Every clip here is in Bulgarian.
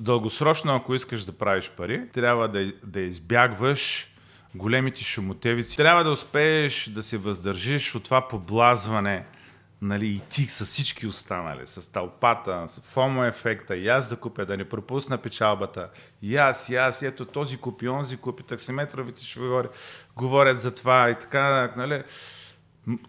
дългосрочно, ако искаш да правиш пари, трябва да, да избягваш големите шумотевици. Трябва да успееш да се въздържиш от това поблазване нали, и ти с всички останали, с тълпата, с фомо ефекта, и аз да купя, да не пропусна печалбата, и аз, и аз, ето този купи, онзи купи, таксиметровите ще говорят, говорят за това и така, нали.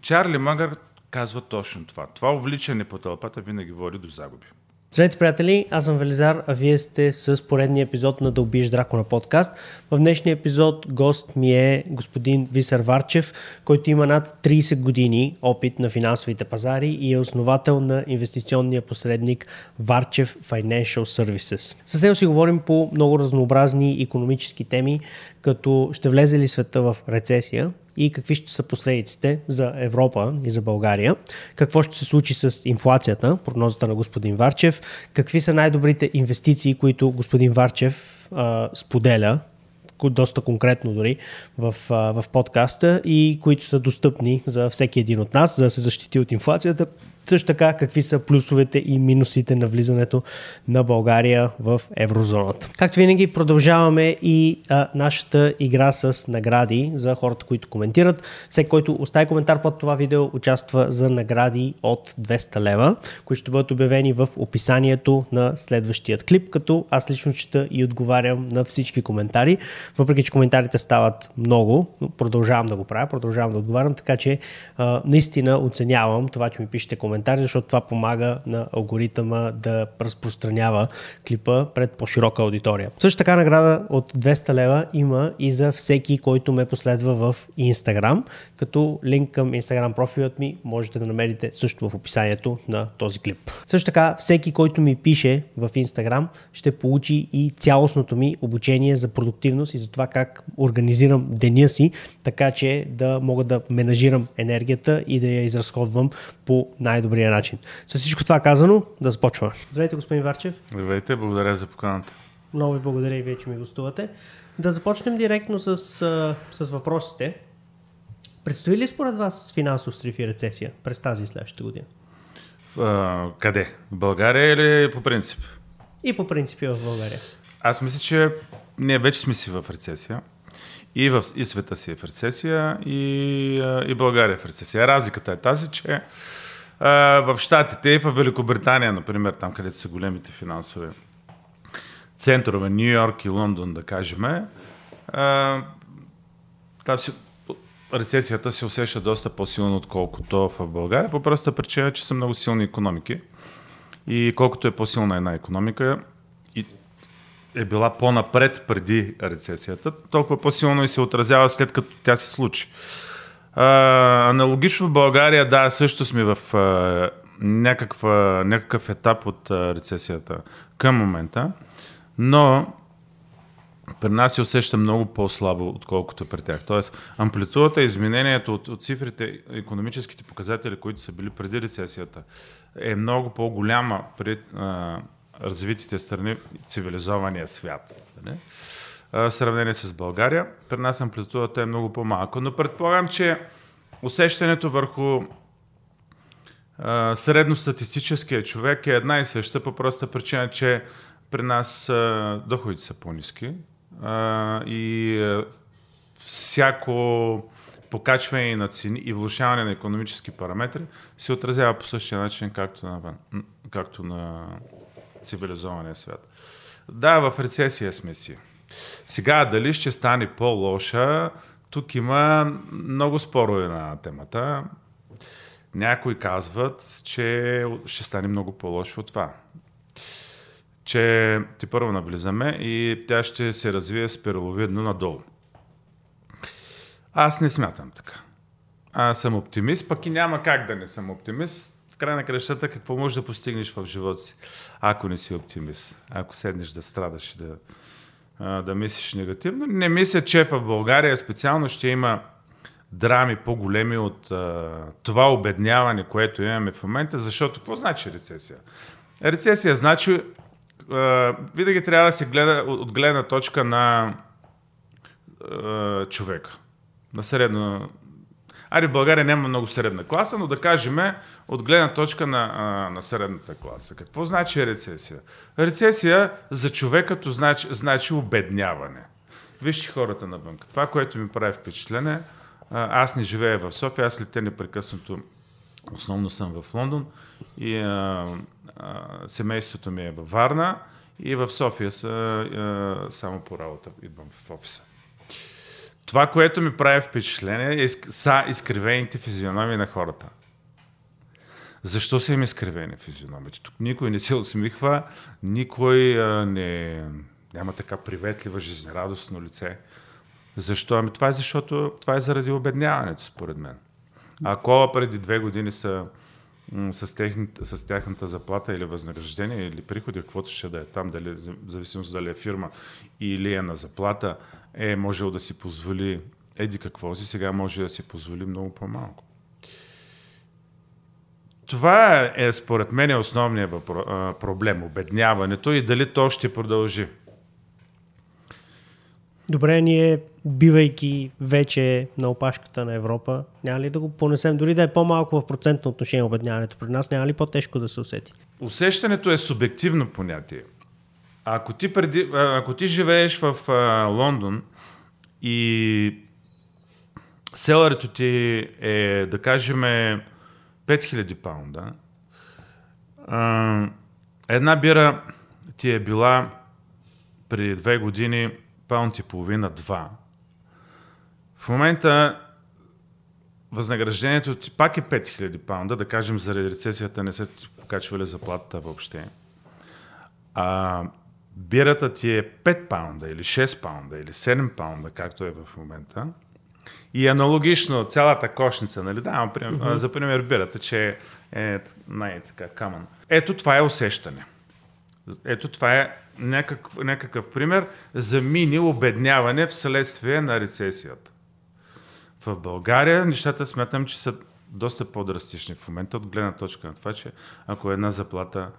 Чарли Мъгър казва точно това. Това увличане по тълпата винаги води до загуби. Здравейте, приятели! Аз съм Велизар, а вие сте с поредния епизод на Да убиеш Дракона подкаст. В днешния епизод гост ми е господин Висар Варчев, който има над 30 години опит на финансовите пазари и е основател на инвестиционния посредник Варчев Financial Services. С него си говорим по много разнообразни економически теми, като ще влезе ли света в рецесия, и какви ще са последиците за Европа и за България, какво ще се случи с инфлацията, прогнозата на господин Варчев, какви са най-добрите инвестиции, които господин Варчев а, споделя доста конкретно дори в, в подкаста и които са достъпни за всеки един от нас, за да се защити от инфлацията, също така, какви са плюсовете и минусите на влизането на България в еврозоната. Както винаги, продължаваме и а, нашата игра с награди за хората, които коментират. Всеки, който остави коментар под това видео, участва за награди от 200 лева, които ще бъдат обявени в описанието на следващият клип, като аз лично чета и отговарям на всички коментари. Въпреки, че коментарите стават много, продължавам да го правя, продължавам да отговарям, така че а, наистина оценявам това, че ми пишете коментари коментари, защото това помага на алгоритъма да разпространява клипа пред по-широка аудитория. Също така награда от 200 лева има и за всеки, който ме последва в Instagram, като линк към Instagram профилът ми можете да намерите също в описанието на този клип. Също така, всеки, който ми пише в Instagram, ще получи и цялостното ми обучение за продуктивност и за това как организирам деня си, така че да мога да менажирам енергията и да я изразходвам по най-добрия начин. С всичко това казано, да започваме. Здравейте, господин Варчев. Здравейте, благодаря за поканата. Много ви благодаря и вие, че ми гостувате. Да започнем директно с, с въпросите. Предстои ли според вас финансов срив и рецесия през тази и следващата година? А, къде? В България или по принцип? И по принцип в България. Аз мисля, че ние вече сме си в рецесия. И, в, и света си е в рецесия, и, и България е в рецесия. Разликата е тази, че в Штатите и в Великобритания, например, там където са големите финансови центрове, Нью Йорк и Лондон, да кажем, там си, рецесията се усеща доста по-силно, отколкото в България, по проста причина, че са много силни економики. И колкото е по-силна една економика, е била по-напред преди рецесията, толкова по-силно и се отразява след като тя се случи. А, аналогично в България, да, също сме в а, някаква, някакъв етап от а, рецесията към момента, но при нас се усеща много по-слабо, отколкото при тях. Тоест, амплитудата, изменението от, от цифрите, економическите показатели, които са били преди рецесията, е много по-голяма при а, развитите страни, цивилизования свят. Не? В сравнение с България. При нас амплитудата е много по-малко, но предполагам, че усещането върху средностатистическия човек е една и съща по проста причина, че при нас доходите са по-низки и всяко покачване на цени и влушаване на економически параметри се отразява по същия начин, както на, както на цивилизования свят. Да, в рецесия сме си. Сега, дали ще стане по-лоша, тук има много спорове на темата. Някои казват, че ще стане много по-лошо от това. Че ти първо навлизаме и тя ще се развие спираловидно надолу. Аз не смятам така. Аз съм оптимист, пък и няма как да не съм оптимист. В край на крещата, какво можеш да постигнеш в живота си, ако не си оптимист? Ако седнеш да страдаш и да, да мислиш негативно. Не мисля, че в България специално ще има драми по-големи от а, това обедняване, което имаме в момента, защото какво значи рецесия? Рецесия значи а, винаги трябва да се гледа от гледна точка на а, човека. На средно. Ари в България няма много средна класа, но да кажем от гледна точка на, на средната класа. Какво значи рецесия? Рецесия за човекато значи, значи обедняване. Вижте хората навън. Това, което ми прави впечатление, аз не живея в София, аз летя непрекъснато, основно съм в Лондон и а, а, семейството ми е във Варна и в София са а, само по работа, идвам в офиса. Това, което ми прави впечатление, е, са изкривените физиономии на хората. Защо са им изкривени физиономите? Тук никой не се усмихва, никой а, не, няма така приветлива, жизнерадостно лице. Защо? Ами това е защото това е заради обедняването, според мен. Ако преди две години са с, техните, с тяхната заплата или възнаграждение или приходи, каквото ще да е там, дали, в зависимост дали е фирма или е на заплата, е можел да си позволи еди какво си, сега може да си позволи много по-малко. Това е, според мен, основният проблем, обедняването и дали то ще продължи. Добре, ние, бивайки вече на опашката на Европа, няма ли да го понесем, дори да е по-малко в процентно отношение обедняването при нас, няма ли по-тежко да се усети? Усещането е субективно понятие. Ако ти, преди, ако ти живееш в а, Лондон и селарито ти е, да кажем, 5000 паунда, а, една бира ти е била преди две години паунд и половина, два. В момента възнаграждението ти пак е 5000 паунда, да кажем заради рецесията не се покачвали заплатата въобще. А бирата ти е 5 паунда или 6 паунда или 7 паунда, както е в момента. И аналогично цялата кошница, нали? Да, mm-hmm. за пример бирата, че е най-така камън. Ето това е усещане. Ето това е някакъв, някакъв пример за мини обедняване вследствие на рецесията. В България нещата смятам, че са доста по-драстични в момента от гледна точка на това, че ако една заплата,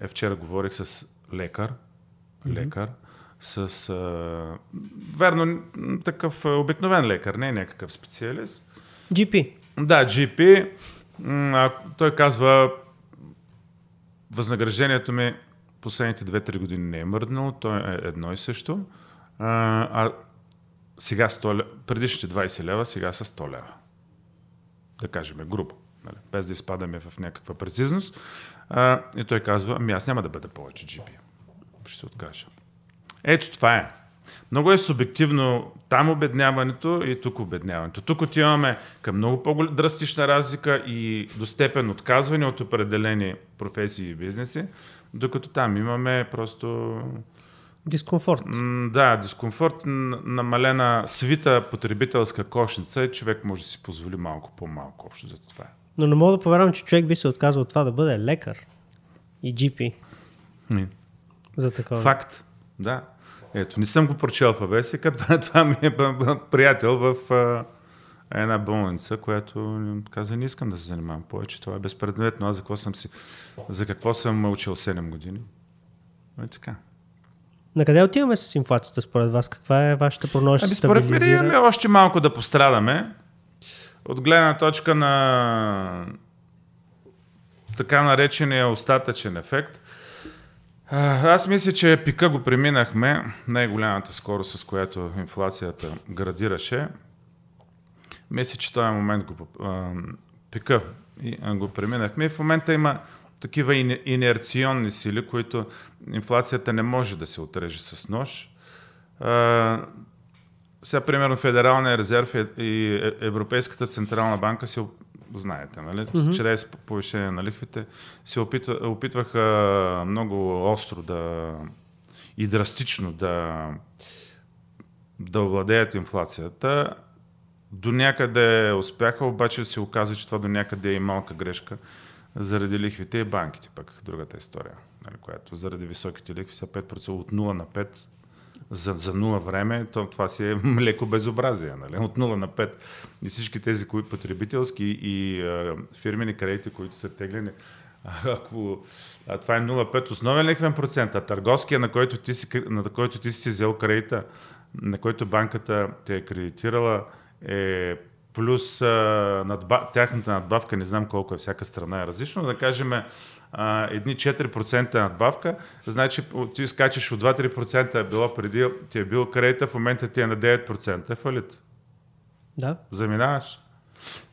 е вчера говорих с лекар, лекар, с а, верно такъв обикновен лекар, не някакъв специалист. GP. Да, GP. А, той казва, възнаграждението ми последните 2-3 години не е мръднало, то е едно и също. А, а сега 100, предишните 20 лева, сега са 100 лева. Да кажем грубо, нали? без да изпадаме в някаква прецизност. А, и той казва, ами аз няма да бъда повече GP. Ще се откажа. Ето това е. Много е субективно там обедняването и тук обедняването. Тук отиваме към много по-драстична разлика и до степен отказване от определени професии и бизнеси, докато там имаме просто... Дискомфорт. Да, дискомфорт, намалена свита потребителска кошница и човек може да си позволи малко по-малко общо за това. Но не мога да повярвам, че човек би се отказал от това да бъде лекар и GP. Ми. За такова. Факт, да. Ето, не съм го прочел в вестника, това, това ми е приятел в а, една болница, която каза, не искам да се занимавам повече, това е безпредметно, аз за какво съм, си, за какво съм учил 7 години. И така. На къде отиваме с инфлацията според вас? Каква е вашата прогноза? Ами, според мен имаме още малко да пострадаме. От гледна точка на така наречения остатъчен ефект. Аз мисля, че пика го преминахме, най-голямата скорост, с която инфлацията градираше. Мисля, че този момент го пика го преминахме. И в момента има такива инерционни сили, които инфлацията не може да се отреже с нож. Сега, примерно, Федералния резерв и Европейската централна банка си знаете, нали? Mm-hmm. Чрез повишение на лихвите се опитва, опитваха много остро да и драстично да, да овладеят инфлацията. До някъде успяха, обаче се оказа, че това до някъде е и малка грешка заради лихвите и банките, пък другата история, нали, която заради високите лихви са 5% от 0 на 5 за, за нула време, то, това си е леко безобразие. Нали? От 0 на 5. И всички тези които потребителски и а, фирмени кредити, които са теглени, ако а това е 0,5 основен лихвен процент, а търговския, на който ти си, на който ти си взел кредита, на който банката те е кредитирала, е плюс а, надба, тяхната надбавка, не знам колко е, всяка страна е различно, да кажем а, едни 4% надбавка, значи ти скачаш от 2-3% е било преди, ти е бил кредита, в момента ти е на 9%, е фалит. Да. Заминаваш.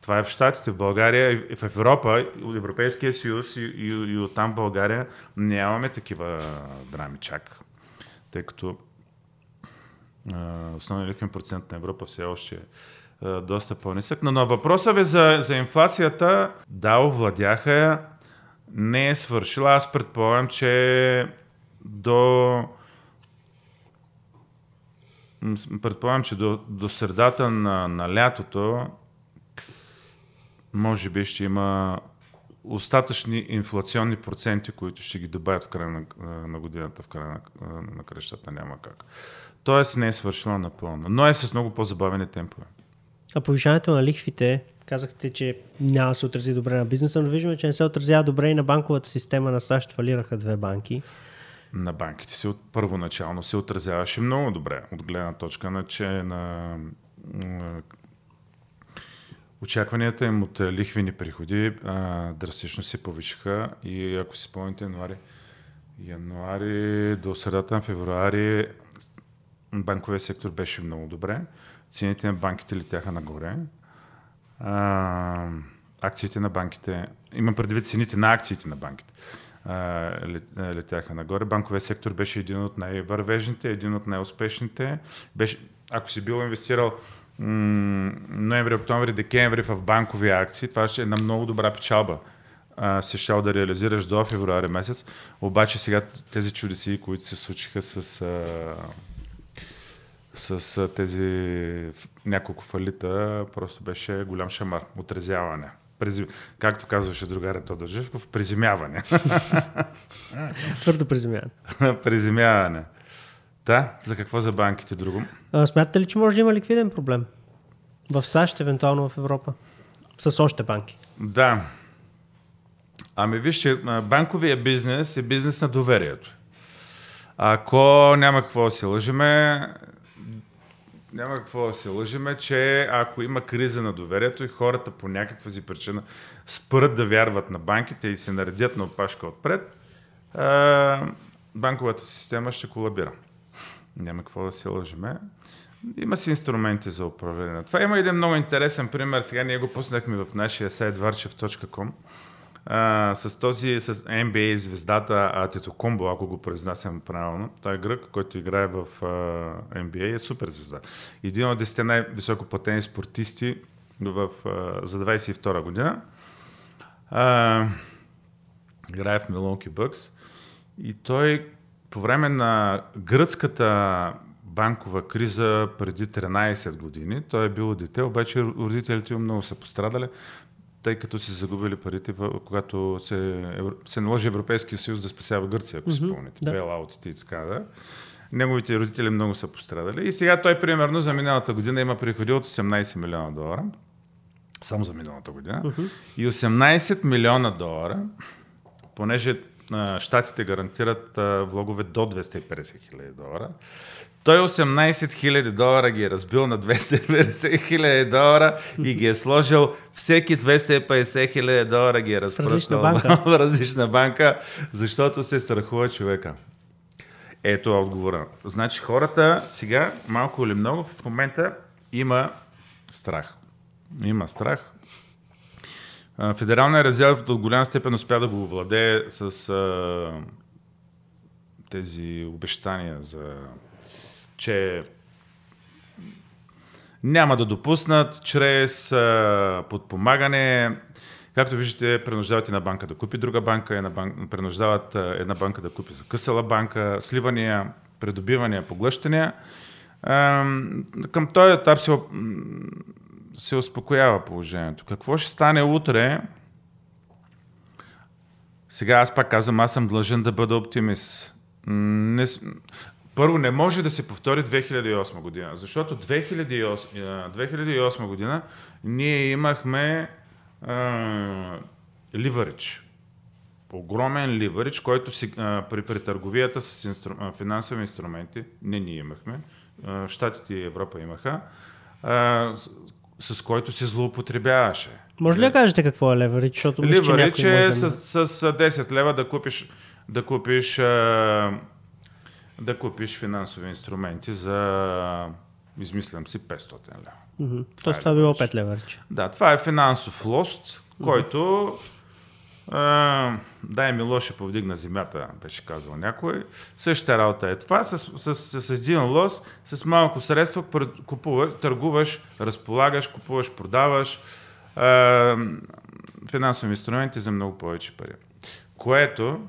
Това е в Штатите, в България, в Европа, в Европейския съюз и, и, и оттам в България нямаме такива драми чак. Тъй като основният лихвен процент на Европа все още е доста по-нисък. Но на въпроса ви за, за инфлацията, да, овладяха я, не е свършила. Аз предполагам, че до предполагам, че до, до средата на, на лятото може би ще има остатъчни инфлационни проценти, които ще ги добавят в края на, на годината, в края на, на крещата, няма как. Тоест не е свършила напълно, но е с много по-забавени темпове. А повишаването на лихвите, казахте, че няма да се отрази добре на бизнеса, но виждаме, че не се отразява добре и на банковата система на САЩ. Фалираха две банки. На банките се от, първоначално се отразяваше много добре, от гледна точка на, че на, очакванията им от лихвени приходи а, драстично се повишиха и ако си спомните януари, януари до средата на февруари банковия сектор беше много добре. Цените на банките летяха нагоре. А, акциите на банките, имам предвид цените на акциите на банките, а, летяха нагоре. Банковия сектор беше един от най-вървежните, един от най-успешните. Беше, ако си бил инвестирал ноември, октомври, декември в банкови акции, това ще е една много добра печалба а, си щял да реализираш до февруари месец. Обаче сега тези чудеси, които се случиха с а, с тези няколко фалита просто беше голям шамар. Отрезяване. Прези... Както казваше другаря Тодор Живков, приземяване. Твърдо приземяване. приземяване. Да, за какво за банките друго? А, смятате ли, че може да има ликвиден проблем? В САЩ, евентуално в Европа? С още банки? Да. Ами вижте, банковия бизнес е бизнес на доверието. Ако няма какво да се лъжиме, няма какво да се лъжиме, че ако има криза на доверието и хората по някаква си причина спрат да вярват на банките и се наредят на опашка отпред, банковата система ще колабира. Няма какво да се лъжиме. Има си инструменти за управление. Това има един много интересен пример. Сега ние го пуснахме в нашия сайт varchev.com а, с този, с NBA звездата Атито Комбо, ако го произнасям правилно. Той е грък, който играе в а, NBA, е супер звезда. Един от 10 най-високо платени спортисти в, а, за 22 година. А, играе в Милонки Бъкс. И той по време на гръцката банкова криза преди 13 години, той е бил дете, обаче родителите му много са пострадали тъй като си загубили парите, когато се, се наложи Европейския съюз да спасява Гърция, ако mm-hmm, си спомните, да. бейлаутите и така да. Неговите родители много са пострадали. И сега той, примерно, за миналата година има приходи от 18 милиона долара. Само за миналата година. Mm-hmm. И 18 милиона долара, понеже а, щатите гарантират а, влогове до 250 хиляди долара, той 18 000 долара ги е разбил на 250 хиляди долара и ги е сложил всеки 250 хиляди долара ги е разпръскал в различна, в различна банка, защото се страхува човека. Ето отговора. Значи хората сега, малко или много, в момента има страх. Има страх. Федералния резерв до голяма степен успя да го владее с а, тези обещания за че няма да допуснат чрез подпомагане, както виждате, принуждават една банка да купи друга банка, една банка, принуждават една банка да купи закъсала банка, сливания, придобивания, поглъщания. Към този етап се, се успокоява положението. Какво ще стане утре? Сега аз пак казвам, аз съм длъжен да бъда оптимист. Не, първо, не може да се повтори 2008 година, защото 2008, 2008 година ние имахме ливарич. Огромен ливарич, който си, а, при, при търговията с инстру, а, финансови инструменти, не ние имахме, а, Штатите и Европа имаха, а, с който се злоупотребяваше. Може ли да кажете какво е леверидж? Защото Ливарич е да... с, с 10 лева да купиш, да купиш, а, да купиш финансови инструменти за, измислям си, 500 лева. Е Тоест това е било леверидж. 5 леверидж. Да, това е финансов лост, който а, дай ми лоше повдигна земята, беше казал някой. Същата работа е това, с, с, с, с един лост, с малко средства, пр- купуваш, търгуваш, разполагаш, купуваш, продаваш а, финансови инструменти за много повече пари. Което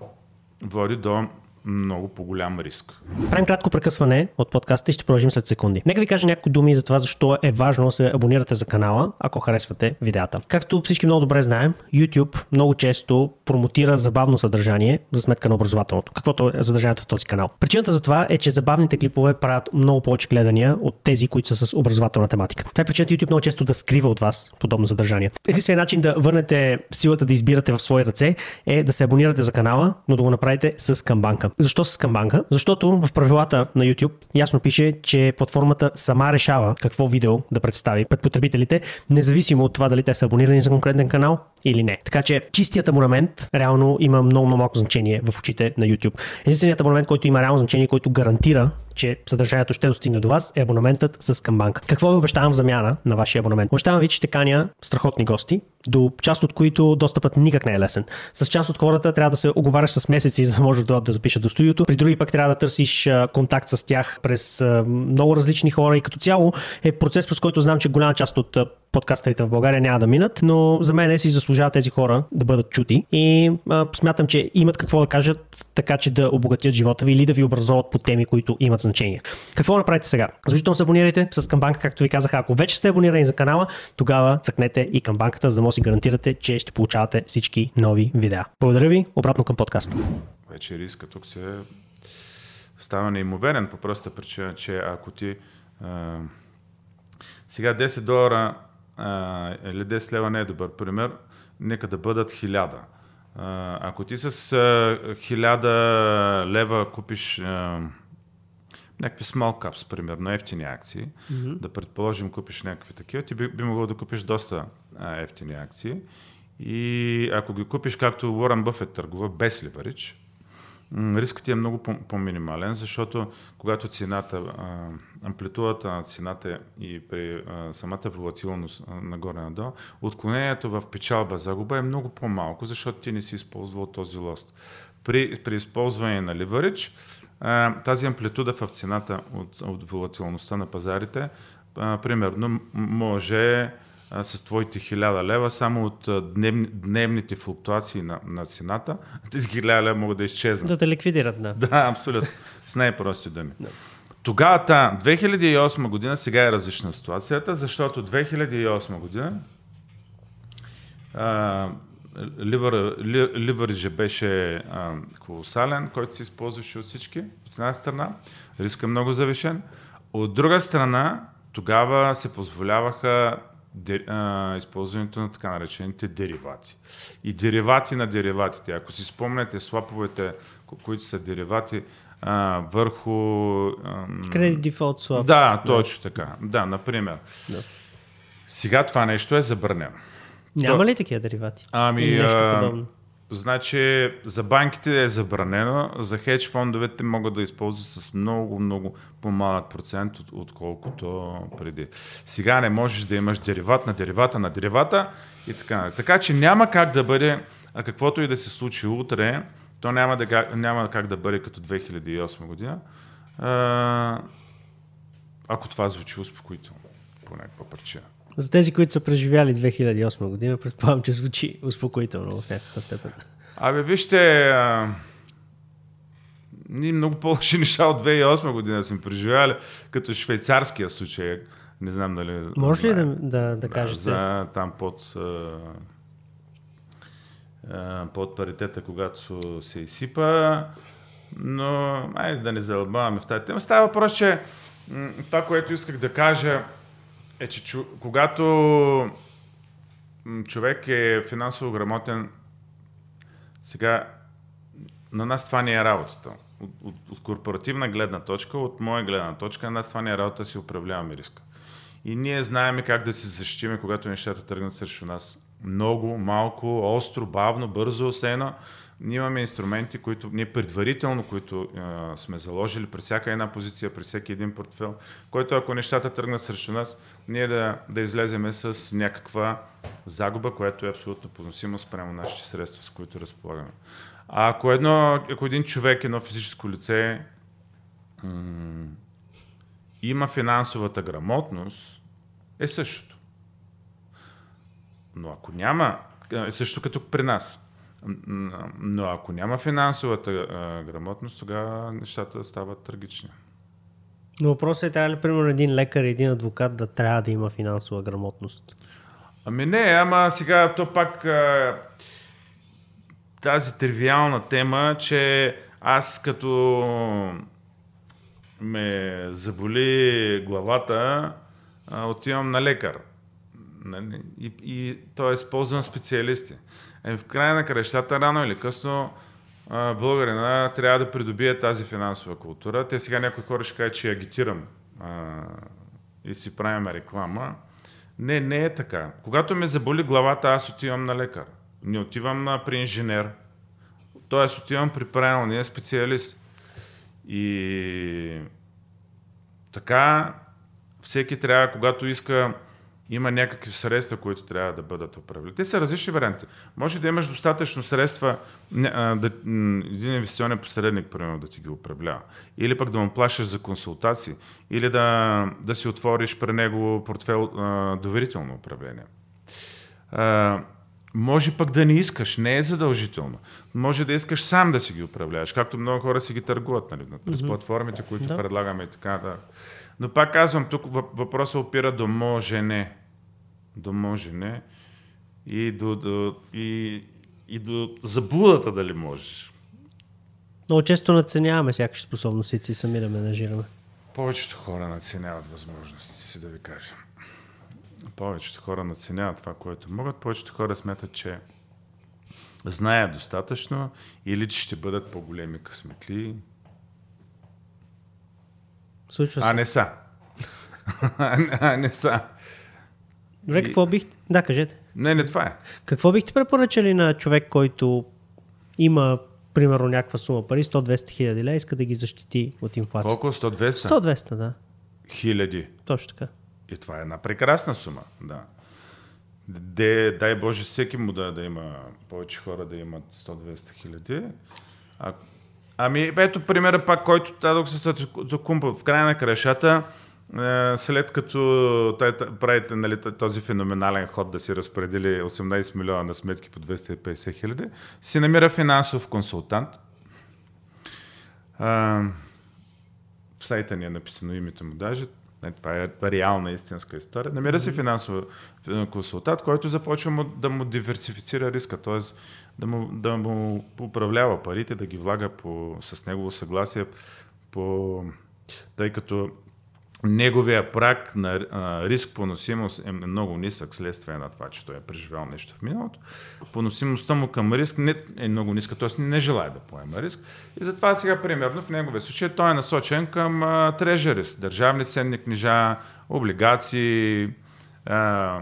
води до много по-голям риск. Правим кратко прекъсване от подкаста и ще продължим след секунди. Нека ви кажа някои думи за това, защо е важно да се абонирате за канала, ако харесвате видеята. Както всички много добре знаем, YouTube много често промотира забавно съдържание за сметка на образователното, каквото е съдържанието в този канал. Причината за това е, че забавните клипове правят много повече гледания от тези, които са с образователна тематика. Това е причината YouTube много често да скрива от вас подобно съдържание. Единственият начин да върнете силата да избирате в свои ръце е да се абонирате за канала, но да го направите с камбанка. Защо с камбанка? Защото в правилата на YouTube ясно пише, че платформата сама решава какво видео да представи пред потребителите, независимо от това дали те са абонирани за конкретен канал или не. Така че чистият абонамент реално има много, много малко значение в очите на YouTube. Единственият абонамент, който има реално значение, който гарантира, че съдържанието ще достигне до вас, е абонаментът с камбанка. Какво ви обещавам в замяна на вашия абонамент? Обещавам ви, че ще каня страхотни гости, до част от които достъпът никак не е лесен. С част от хората трябва да се оговаряш с месеци, за да може да, да запишат до студиото. При други пък трябва да търсиш контакт с тях през много различни хора и като цяло е процес, през който знам, че голяма част от подкастерите в България няма да минат, но за мен си заслужават тези хора да бъдат чути и а, смятам, че имат какво да кажат, така че да обогатят живота ви или да ви образоват по теми, които имат значение. Какво направите сега? Задължително се абонирайте с камбанка, както ви казах. Ако вече сте абонирани за канала, тогава цъкнете и камбанката, за да може да си гарантирате, че ще получавате всички нови видеа. Благодаря ви, обратно към подкаста. вече риска тук се става неимоверен по проста причина, че ако ти а, сега 10 долара а, или 10 лева не е добър пример, нека да бъдат 1000. А, ако ти с а, 1000 лева купиш а, някакви small caps, примерно, ефтини акции, mm-hmm. да предположим купиш някакви такива, ти би, би могъл да купиш доста а, ефтини акции. И ако ги купиш както Уорън Бъфет търгува, без ливарич, рискът ти е много по- по-минимален, защото когато цената, а, амплитудата на цената и при а, самата волатилност нагоре-надолу, отклонението в печалба загуба е много по-малко, защото ти не си използвал този лост. При, при използване на ливарич, а, тази амплитуда в цената от, от волатилността на пазарите, а, примерно, може а, с твоите 1000 лева, само от дневни, дневните флуктуации на, на цената, тези 1000 лева могат да изчезнат. Да те ликвидират, да. Да, абсолютно. С най-прости думи. Тогава, та, 2008 година, сега е различна ситуацията, защото 2008 година а, ливър, ли, беше а, колосален, който се използваше от всички, от една страна, риска много завишен. От друга страна, тогава се позволяваха де, а, използването на така наречените деривати. И деривати на дериватите. Ако си спомняте слаповете, ко- които са деривати а, върху... Кредит дефолт swap. да, точно така. Да, например. Да. Сега това нещо е забранено. Няма ли такива деривати? Ами, Или нещо подобно? значи, за банките е забранено, за хедж фондовете могат да използват с много, много по-малък процент, от, отколкото преди. Сега не можеш да имаш дериват на деривата на деривата и така. Така че няма как да бъде, а каквото и да се случи утре, то няма, да, няма как да бъде като 2008 година, а, ако това звучи успокоително по някаква причина. За тези, които са преживяли 2008 година, предполагам, че звучи успокоително в някаква степен. Абе, вижте, а... ние много по-лоши неща от 2008 година сме преживяли, като швейцарския случай. Не знам дали... Може ли да, да, да кажете? За там под, а, под паритета, когато се изсипа. Но, айде да не залъбаваме в тази тема. Става въпрос, че това, което исках да кажа, е, че чу, когато човек е финансово грамотен, сега на нас това не е работата. От, от, от корпоративна гледна точка, от моя гледна точка, на нас това не е работа да си управляваме риска. И ние знаем как да се защитиме, когато нещата тръгнат срещу нас. Много, малко, остро, бавно, бързо, сено. Ние имаме инструменти, които ние предварително, които а, сме заложили при всяка една позиция, при всеки един портфел, който ако нещата тръгнат срещу нас, ние да, да излеземе с някаква загуба, която е абсолютно поносима спрямо нашите средства, с които разполагаме. А ако, едно, ако един човек, едно физическо лице м- има финансовата грамотност, е същото. Но ако няма, е също като при нас. Но ако няма финансовата а, грамотност, тогава нещата стават трагични. Но въпросът е, трябва ли, примерно, един лекар и един адвокат да трябва да има финансова грамотност? Ами не, ама сега то пак а, тази тривиална тема, че аз като ме заболи главата, а, отивам на лекар. Нали? И, и т.е. използвам специалисти. Е, в края на кращата, рано или късно, българина трябва да придобие тази финансова култура. Те сега някои хора ще кажат, че агитирам а, и си правим реклама. Не, не е така. Когато ме заболи главата, аз отивам на лекар. Не отивам на, при инженер. Тоест отивам при правилния специалист. И така всеки трябва, когато иска има някакви средства, които трябва да бъдат управлени. Те са различни варианти. Може да имаш достатъчно средства, да, един инвестиционен посредник, примерно, да ти ги управлява. Или пък да му плащаш за консултации. Или да, да си отвориш при него портфел а, доверително управление. А, може пък да не искаш, не е задължително. Може да искаш сам да си ги управляваш, както много хора си ги търгуват нали, през mm-hmm. платформите, които да. предлагаме и така. Да. Но пак казвам, тук въпросът опира до можене. До можене и до, до, и, и до заблудата дали можеш. Много често надценяваме всякакви способности и сами да менажираме. Повечето хора наценяват възможностите си, да ви кажа. Повечето хора наценяват това, което могат. Повечето хора смятат, че знаят достатъчно или че ще бъдат по-големи късметли, Случва се. А не са. а не са. Добре, и... какво бихте... Да, кажете. Не, не, това е. Какво бихте препоръчали на човек, който има примерно някаква сума пари, 100-200 хиляди лева, иска да ги защити от инфлацията? Колко? 100-200? 100-200, да. Хиляди. Точно така. И това е една прекрасна сума, да. Де, дай Боже всеки му да, да има повече хора да имат 100-200 хиляди. А, Ами, ето примера пак, който дадох с Токумба. В края на крашата, е, след като правите нали, този феноменален ход да си разпредели 18 милиона на сметки по 250 хиляди, си намира финансов консултант. в сайта ни е написано името му даже. Е, това е реална истинска история. Намира се финансов консултант, който започва да му диверсифицира риска, т.е да му, да му управлява парите, да ги влага по, с негово съгласие, по, тъй като неговия прак на риск поносимост е много нисък следствие на това, че той е преживял нещо в миналото. Поносимостта му към риск не е много ниска, т.е. не желая да поема риск. И затова сега, примерно, в неговия случай той е насочен към трежерис, държавни ценни книжа, облигации, а,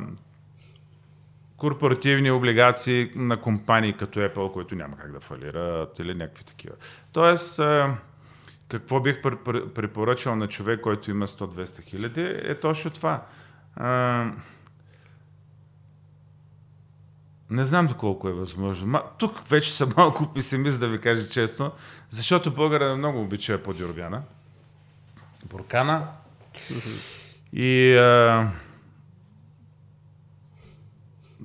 корпоративни облигации на компании като Apple, които няма как да фалират или някакви такива. Тоест, какво бих препоръчал на човек, който има 100-200 хиляди, е точно това. Не знам доколко е възможно. Ма, тук вече съм малко песимист, да ви кажа честно, защото българът много обича подюргана. Буркана. И а,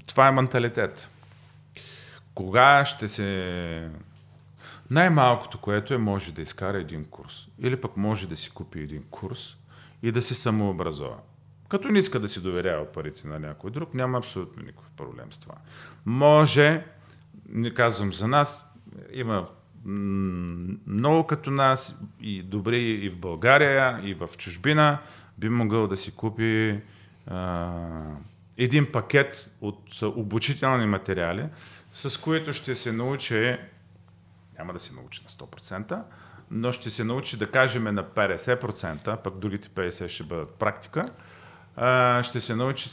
това е менталитет. Кога ще се... Най-малкото, което е, може да изкара един курс. Или пък може да си купи един курс и да се самообразова. Като не иска да си доверява парите на някой друг, няма абсолютно никакъв проблем с това. Може, не казвам за нас, има много като нас и добри и в България, и в чужбина, би могъл да си купи а, един пакет от обучителни материали, с които ще се научи, няма да се научи на 100%, но ще се научи да кажем на 50%, пък другите 50% ще бъдат практика, ще се научи,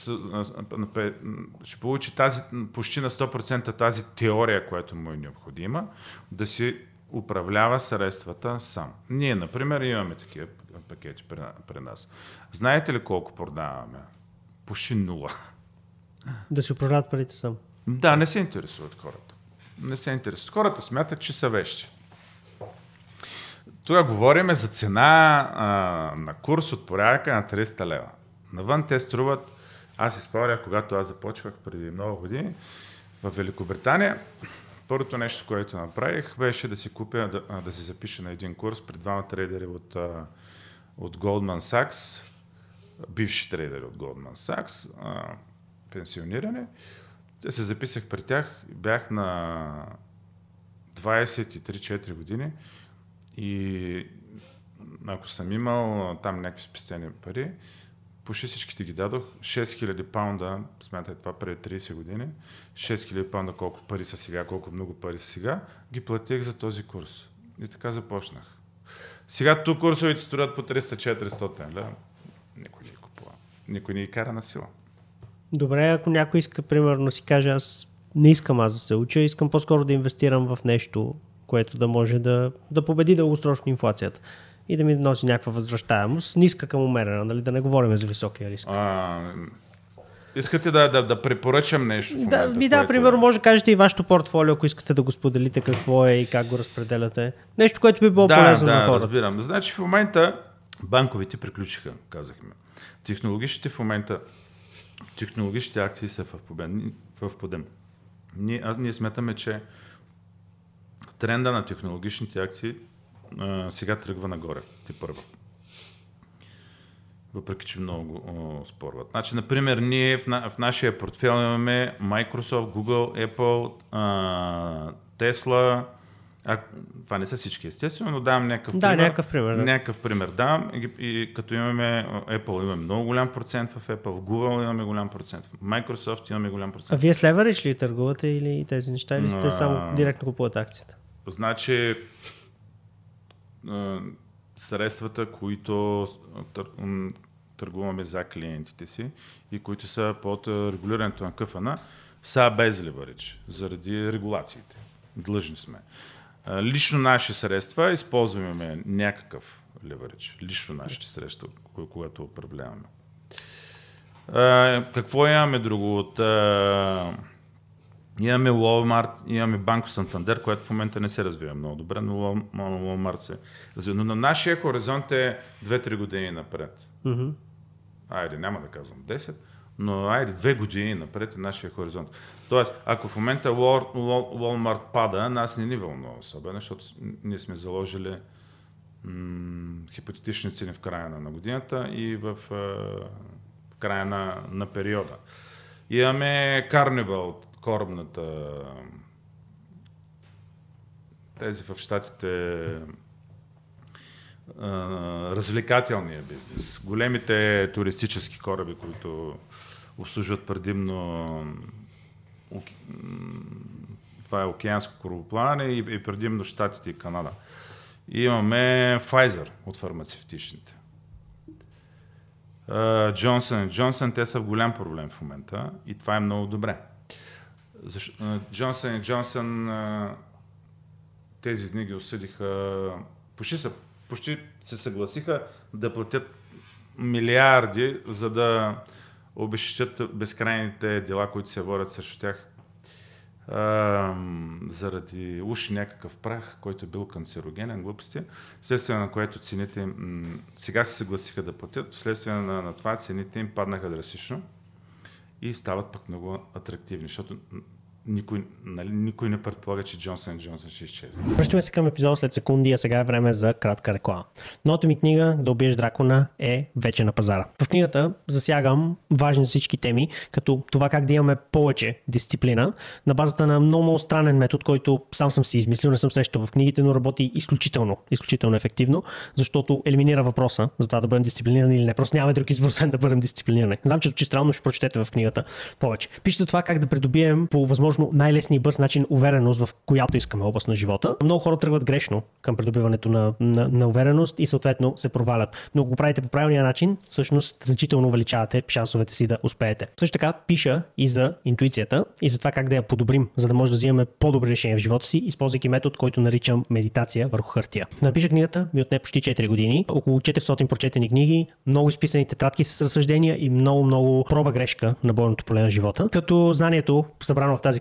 ще получи тази, почти на 100% тази теория, която му е необходима, да си управлява средствата сам. Ние, например, имаме такива пакети при нас. Знаете ли колко продаваме? Почти нула. Да си управляват парите сам. Да, не се интересуват хората. Не се интересуват. Хората смятат, че са вещи. Тук говорим за цена а, на курс от порядъка на 300 лева. Навън те струват, аз изпълня, когато аз започвах преди много години, в Великобритания, първото нещо, което направих, беше да си купя, да, да си запиша на един курс при двама трейдери от, от Goldman Sachs, бивши трейдери от Goldman Sachs, пенсиониране. Те се записах при тях, бях на 23-4 години и ако съм имал там някакви спестени пари, почти всичките ги дадох. 6000 паунда, смятай това преди 30 години, 6000 паунда колко пари са сега, колко много пари са сега, ги платих за този курс. И така започнах. Сега тук курсовите струват по 300-400 лева. Никой не ги купува. Никой не ги кара на сила. Добре, ако някой иска, примерно, си каже, аз не искам аз да се уча, искам по-скоро да инвестирам в нещо, което да може да, да победи дългосрочно инфлацията и да ми носи някаква възвръщаемост, ниска към умерена, нали? да не говорим за високия риск. А, искате да, да, да препоръчам нещо? В да, ми да, примерно, може да кажете и вашето портфолио, ако искате да го споделите какво е и как го разпределяте. Нещо, което би било да, полезно да, на хората. разбирам. Значи в момента банковите приключиха, казахме. Технологичните в момента, технологичните акции са в подем. В. Ние, а, ние смятаме, че тренда на технологичните акции а, сега тръгва нагоре, ти първа. Въпреки, че много о, спорват. Значи, например, ние в, на, в нашия портфел имаме Microsoft, Google, Apple, а, Tesla, а, това не са всички, естествено, но давам някакъв да, пример. Някакъв пример да. Някакъв пример давам. И, и, като имаме Apple, имаме много голям процент в Apple, в Google имаме голям процент, в Microsoft имаме голям процент. А вие с леверидж ли търгувате или тези неща, или сте а, само директно купувате акцията? Значи, средствата, които търгуваме за клиентите си и които са под регулирането на КФН, са без ливарич, заради регулациите. Длъжни сме. Лично наши средства използваме някакъв ливарич. Лично нашите средства, когато управляваме. Какво имаме друго от Имаме Walmart, имаме Банко Сантандер, което в момента не се развива много добре, но Walmart се развива. Но на нашия хоризонт е 2-3 години напред. Mm-hmm. Айде, няма да казвам 10, но айде 2 години напред е нашия хоризонт. Тоест, ако в момента Walmart пада, нас не ни вълнува особено, защото ние сме заложили м- хипотетични цени в края на, годината и в, в края на, на периода. Имаме Carnival, корабната тези в щатите развлекателния бизнес. Големите туристически кораби, които обслужват предимно това е океанско корабоплаване и предимно Штатите и Канада. И имаме Pfizer от фармацевтичните. Джонсън и Джонсън, те са в голям проблем в момента и това е много добре. Джонсън и Джонсън тези дни ги осъдиха, почти, са, почти се съгласиха да платят милиарди, за да обещат безкрайните дела, които се водят срещу тях. А, заради уж някакъв прах, който е бил канцерогенен, глупости, вследствие на което цените м- сега се съгласиха да платят, вследствие на, на това цените им паднаха драстично и стават пък много атрактивни, защото никой, нали, никой не предполага, че Джонсън Джонсън ще изчезне. Връщаме се към епизода след секунди, а сега е време за кратка реклама. Новата ми книга Да убиеш дракона е вече на пазара. В книгата засягам важни всички теми, като това как да имаме повече дисциплина на базата на много, много странен метод, който сам съм си измислил, не съм срещал в книгите, но работи изключително, изключително ефективно, защото елиминира въпроса за това да бъдем дисциплинирани или не. Просто няма друг избор, да бъдем дисциплинирани. Знам, че звучи странно, ще прочетете в книгата повече. Пишете това как да придобием по възможност възможно най-лесния и бърз начин увереност в която искаме област на живота. Много хора тръгват грешно към придобиването на, на, на увереност и съответно се провалят. Но ако го правите по правилния начин, всъщност значително увеличавате шансовете си да успеете. Също така пиша и за интуицията и за това как да я подобрим, за да може да взимаме по-добри решения в живота си, използвайки метод, който наричам медитация върху хартия. Напиша книгата ми отне почти 4 години, около 400 прочетени книги, много изписани тетрадки с разсъждения и много, много проба грешка на бойното поле на живота. Като знанието, събрано в тази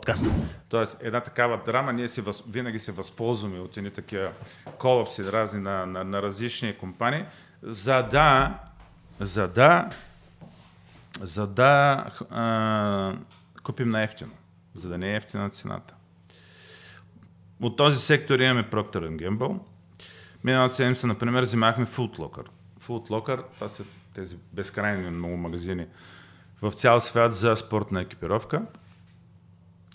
подкаста. Тоест, една такава драма, ние си винаги се възползваме от едни такива колапси разни на, на, на различни компании, за да, за да, за да а, купим на ефтино, за да не е ефтина цената. От този сектор имаме Procter Gamble. Миналата седмица, например, взимахме Footlocker. Footlocker, това са тези безкрайни много магазини в цял свят за спортна екипировка.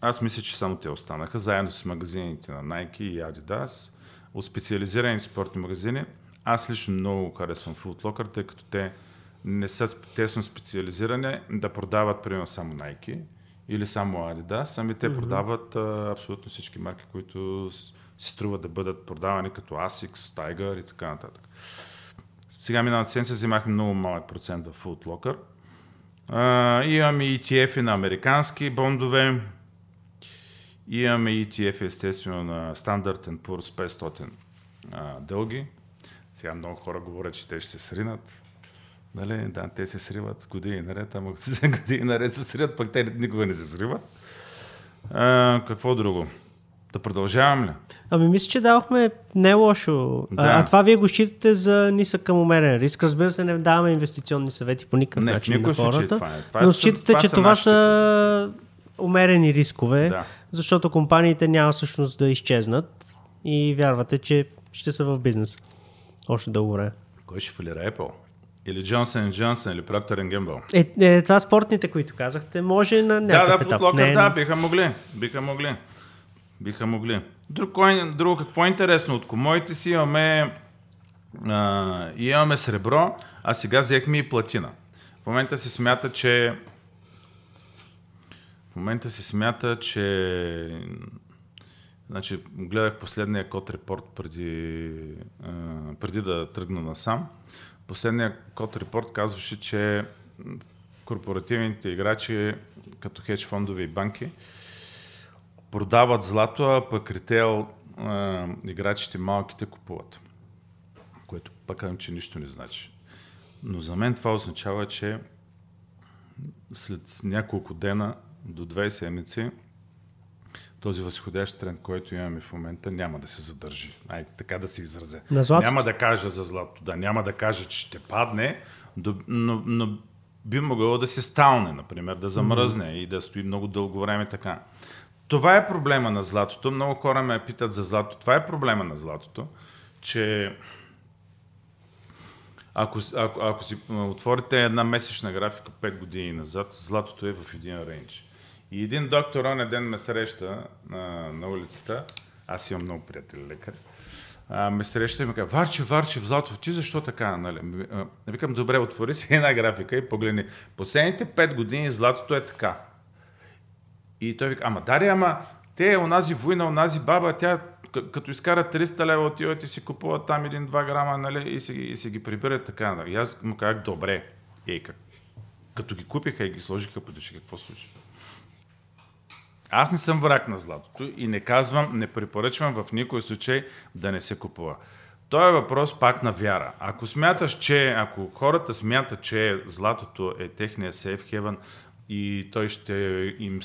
Аз мисля, че само те останаха, заедно с магазините на Nike и Adidas, от специализирани спортни магазини. Аз лично много харесвам Footlocker, тъй като те не са тесно специализирани да продават, примерно, само Nike или само Adidas, ами те mm-hmm. продават а, абсолютно всички марки, които си струва да бъдат продавани като Asics, Tiger и така нататък. Сега миналата седмица взимахме много малък процент в Footlocker. А, имаме ETF на американски бондове, имаме ETF естествено на Standard Poor's 500 а, дълги. Сега много хора говорят, че те ще се сринат. Нали? Да, те се сриват години наред, ама години наред се сриват, пък те никога не се сриват. А, какво друго? Да продължавам ли? Ами мисля, че давахме не лошо. Да. А, а това вие го считате за нисък към умерен риск. Разбира се, не даваме инвестиционни съвети по никакъв не, начин на хората. Случай, това е. Това но считате, това че са това са умерени рискове, да. Защото компаниите няма всъщност да изчезнат и вярвате, че ще са в бизнес. Още дълго време. Кой ще фалира Apple? Или Johnson Johnson, или Procter Gamble. Е, е, това спортните, които казахте, може на някакъв да, да. Не, да, биха могли. Биха могли. Биха могли. Друг, кой, друго, какво е интересно? От комоите си имаме, а, имаме сребро, а сега взехме и платина. В момента се смята, че в момента се смята, че Значи, гледах последния код репорт преди, а, преди да тръгна насам. Последния код репорт казваше, че корпоративните играчи, като хедж фондове и банки, продават злато, а пък ритейл играчите малките купуват. Което пък казвам, че нищо не значи. Но за мен това означава, че след няколко дена до две седмици този възходящ тренд, който имаме в момента, няма да се задържи. Айде така да се изразя. Няма да кажа за злато, да, няма да кажа, че ще падне, но, но би могло да се сталне, например, да замръзне mm-hmm. и да стои много дълго време така. Това е проблема на златото. Много хора ме питат за злато. Това е проблема на златото, че ако, ако, ако си отворите една месечна графика 5 години назад, златото е в един рейндж. И един доктор он ден ме среща на, на улицата, аз имам много приятели лекар, а, ме среща и ме казва, Варче, Варче, Златов, ти защо така? Нали? Викам, добре, отвори си една графика и погледни. Последните 5 години златото е така. И той вика, ама Дария, ама те, онази война, онази баба, тя като изкара 300 лева, отиват и си купуват там 1-2 грама, нали, и си, и си ги прибират така. Нали. И аз му казах, добре, ей, как, като ги купиха и ги сложиха, подуши, какво случи? Аз не съм враг на златото и не казвам, не препоръчвам в никой случай да не се купува. То е въпрос пак на вяра. Ако смяташ, че, ако хората смятат, че златото е техния safe haven и той ще, им,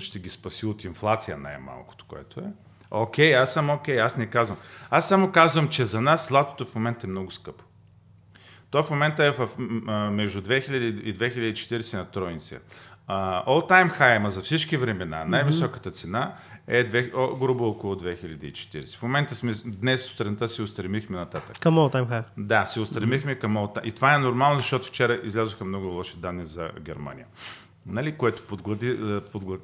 ще ги спаси от инфлация най-малкото, което е, окей, okay, аз съм окей, okay, аз не казвам. Аз само казвам, че за нас златото в момента е много скъпо. То в момента е в, между 2000 и 2040 на тройница. Uh, all time high, ма за всички времена, най-високата цена е грубо около 2040. В момента сме, днес сутринта си устремихме нататък. Към all time high. Да, се устремихме към all time. И това е нормално, защото вчера излязоха много лоши данни за Германия. Нали, което подглади, подглад,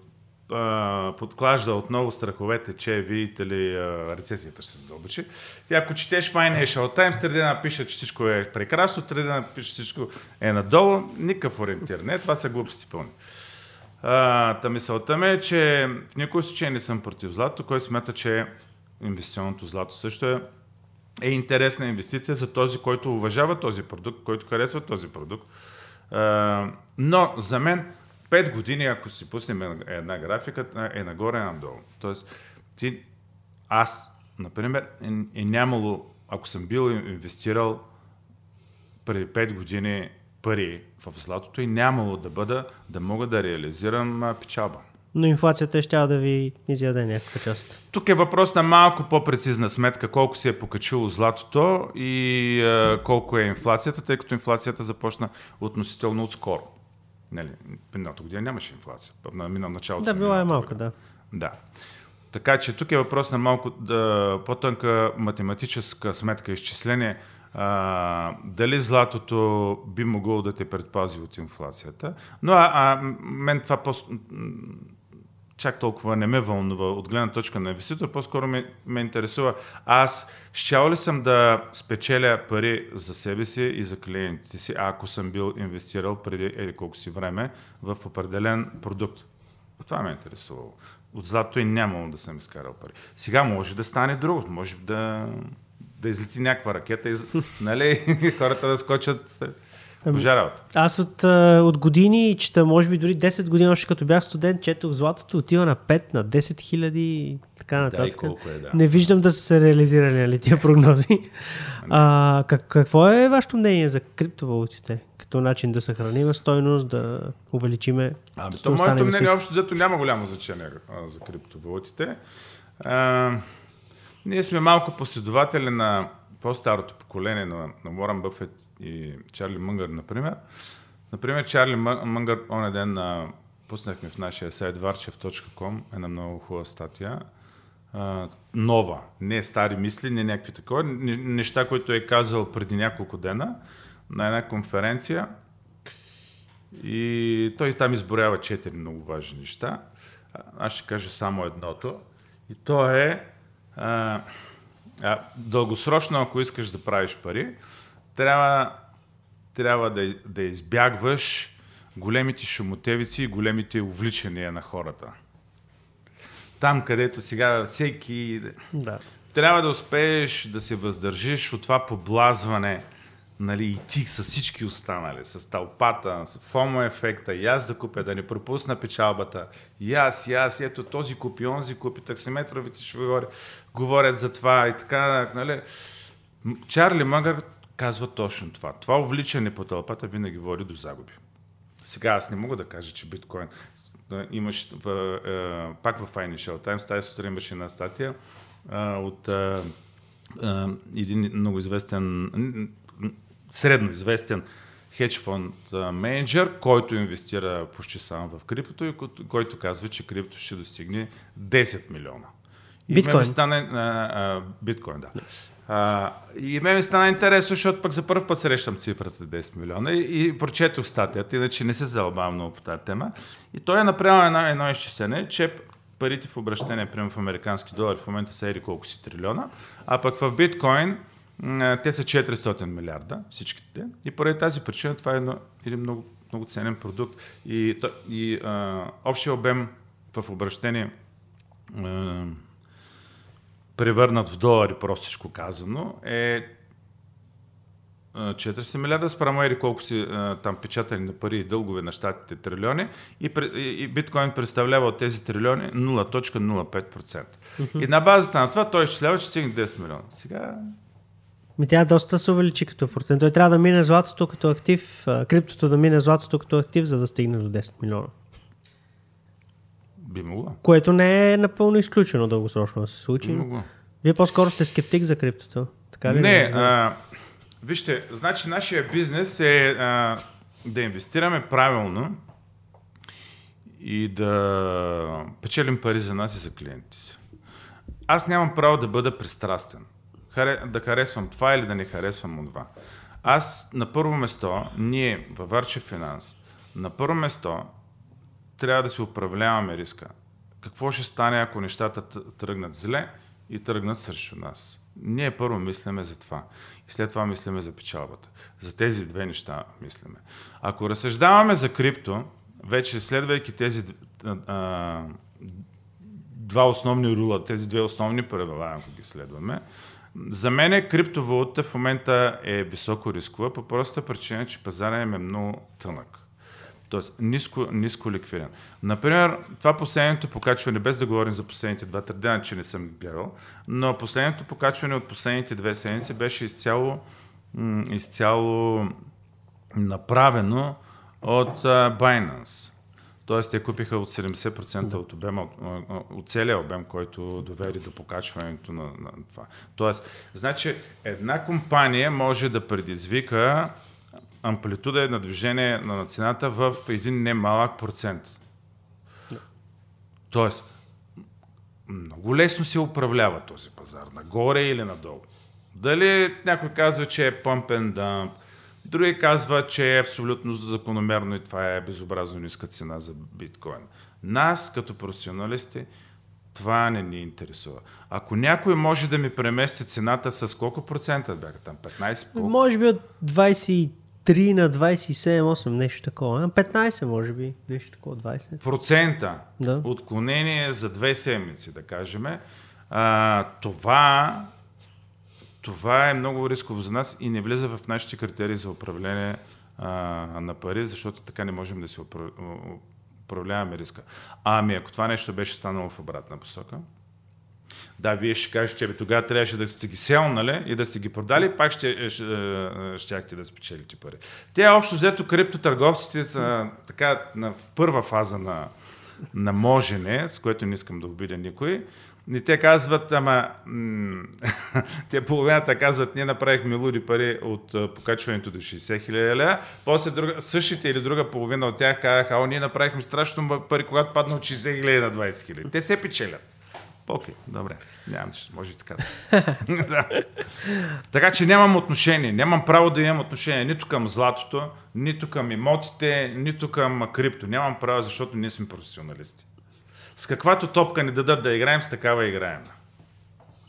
подклажда отново страховете, че, видите ли, рецесията ще се задълбочи. Ти ако четеш Financial Times, три дена пише, че всичко е прекрасно, три дена че всичко е надолу, никакъв ориентир. Не, това са глупости пълни. Та мисълта ми е, че в никой случай не съм против злато, кой смята, че инвестиционното злато също е, е интересна инвестиция за този, който уважава този продукт, който харесва този продукт. А, но за мен 5 години, ако си пуснем една графика, е нагоре и надолу. Тоест, ти, аз, например, е, е нямало, ако съм бил инвестирал преди 5 години пари в златото и нямало да бъда, да мога да реализирам печалба. Но инфлацията ще да ви изяде някаква част. Тук е въпрос на малко по-прецизна сметка, колко се е покачило златото и а, колко е инфлацията, тъй като инфлацията започна относително отскоро. Нали, миналата година нямаше инфлация. На минал началото. Да, била е малка, да. Да. Така че тук е въпрос на малко да, по-тънка математическа сметка, изчисление. А, дали златото би могло да те предпази от инфлацията. Но а, а мен това по чак толкова не ме вълнува от гледна точка на инвеститор, по-скоро ме, ме интересува аз щял ли съм да спечеля пари за себе си и за клиентите си, ако съм бил инвестирал преди или колко си време в определен продукт. Това ме е интересувало. От злато и нямало да съм изкарал пари. Сега може да стане друго, може да, да излети някаква ракета и нали, хората да скочат. Божа работа. Аз от, от години чета, може би дори 10 години, още като бях студент, четох златото отива на 5, на 10 хиляди и така Да, и нататък. е, да. Не виждам да са се реализирали нали, тия прогнози. А, как, какво е вашето мнение за криптовалутите? Като начин да съхраним стойност, да увеличиме Ами, то моето мнение общо взето няма голямо значение а, за криптовалутите. А, ние сме малко последователи на по-старото поколение на, на Уорън Бъфет и Чарли Мънгър, например. Например, Чарли Мъ- Мънгър, оня ден а, пуснахме в нашия сайт varchev.com една много хубава статия. А, нова, не стари мисли, не някакви такова, не- неща, които е казал преди няколко дена на една конференция. И той там изборява четири много важни неща. Аз ще кажа само едното. И то е а, а, дългосрочно, ако искаш да правиш пари, трябва, трябва да, да избягваш големите шумотевици и големите увличания на хората. Там, където сега всеки Да. трябва да успееш да се въздържиш от това поблазване, нали, и ти с всички останали, с тълпата, с фомо ефекта, и аз да купя, да не пропусна печалбата, и аз, и аз, ето този купи, онзи купи, таксиметровите ще говорят, говорят за това и така, нали. Чарли Мъгър казва точно това. Това увличане по тълпата винаги води до загуби. Сега аз не мога да кажа, че биткоин. Имаш в, е, пак в Financial Times, тази сутрин имаше една статия е, от е, е, един много известен, средно известен хедж фонд менеджер, който инвестира почти само в криптото и който, казва, че крипто ще достигне 10 милиона. И Биткоин. ме ми стане, а, а, биткоин, да. А, и ме ми стана интересно, защото пък за първ път срещам цифрата 10 милиона и, и прочетох статията, иначе не се залбавам много по тази тема. И той е направил едно, едно изчисление, че парите в обращение, примерно в американски долари, в момента са ери колко си трилиона, а пък в биткоин те са 400 милиарда, всичките. И поради тази причина това е едно, един много, много ценен продукт. И, и а, общия обем в обращение а, превърнат в долари, простичко казано, е а, 400 милиарда спрямо ери колко си а, там печатани на пари и дългове на щатите трилиони и, и, и биткоин представлява от тези трилиони 0.05%. И на базата на това той изчислява, че стигне 10 милиона. Сега Ми тя доста се увеличи като процент. Той трябва да мине златото като актив, криптото да мине златото като актив, за да стигне до 10 милиона. би могло. Което не е напълно изключено дългосрочно да се случи. Би могло. Вие по-скоро сте скептик за криптото. Така ли? Не, а, Вижте, значи нашия бизнес е а, да инвестираме правилно и да печелим пари за нас и за клиентите си. Аз нямам право да бъда пристрастен. Да харесвам това или да не харесвам това. Аз на първо место, ние във Варче Финанс, на първо место трябва да си управляваме риска. Какво ще стане, ако нещата тръгнат зле и тръгнат срещу нас? Ние първо мислиме за това. И след това мислиме за печалбата. За тези две неща мислиме. Ако разсъждаваме за крипто, вече следвайки тези а, два основни рула, тези две основни правила, ако ги следваме, за мен криптовалута в момента е високо рискова, по простата причина, че пазара им е много тънък. Тоест, ниско, ниско ликвиден. Например, това последното покачване, без да говорим за последните два-три дена, че не съм гледал, но последното покачване от последните две седмици беше изцяло, изцяло направено от Binance. Тоест, те купиха от 70% от, обема, от, целия обем, който доведе до покачването на, на това. Тоест, значи, една компания може да предизвика амплитуда на движение на цената в един немалък процент. Тоест, много лесно се управлява този пазар, нагоре или надолу. Дали някой казва, че е pump and dump, други казва, че е абсолютно закономерно и това е безобразно ниска цена за биткоин. Нас, като професионалисти, това не ни интересува. Ако някой може да ми премести цената с колко процента бяха там? 15? Колко? Може би от 23 на 27-8, нещо такова. На 15 може би, нещо такова, 20. процента Да. отклонение за две седмици, да кажем, а, това, това е много рисково за нас и не влиза в нашите критерии за управление а, на пари, защото така не можем да си упра- управляваме риска. Ами ако това нещо беше станало в обратна посока, да, вие ще кажете, че тогава трябваше да сте ги селнали и да сте ги продали, пак ще, ще, е, щяхте да спечелите пари. Те общо взето криптотърговците са така на, в първа фаза на, на можене, с което не искам да обидя никой. И те казват, ама, те половината казват, ние направихме луди пари от покачването до 60 хиляди лева, после друга, същите или друга половина от тях казаха, а ние направихме страшно пари, когато падна от 60 хиляди на 20 хиляди. Те се печелят. Окей, добре. Нямам, че може и така. Да. така че нямам отношение. Нямам право да имам отношение нито към златото, нито към имотите, нито към крипто. Нямам право, защото ние сме професионалисти. С каквато топка ни дадат да играем, с такава играем.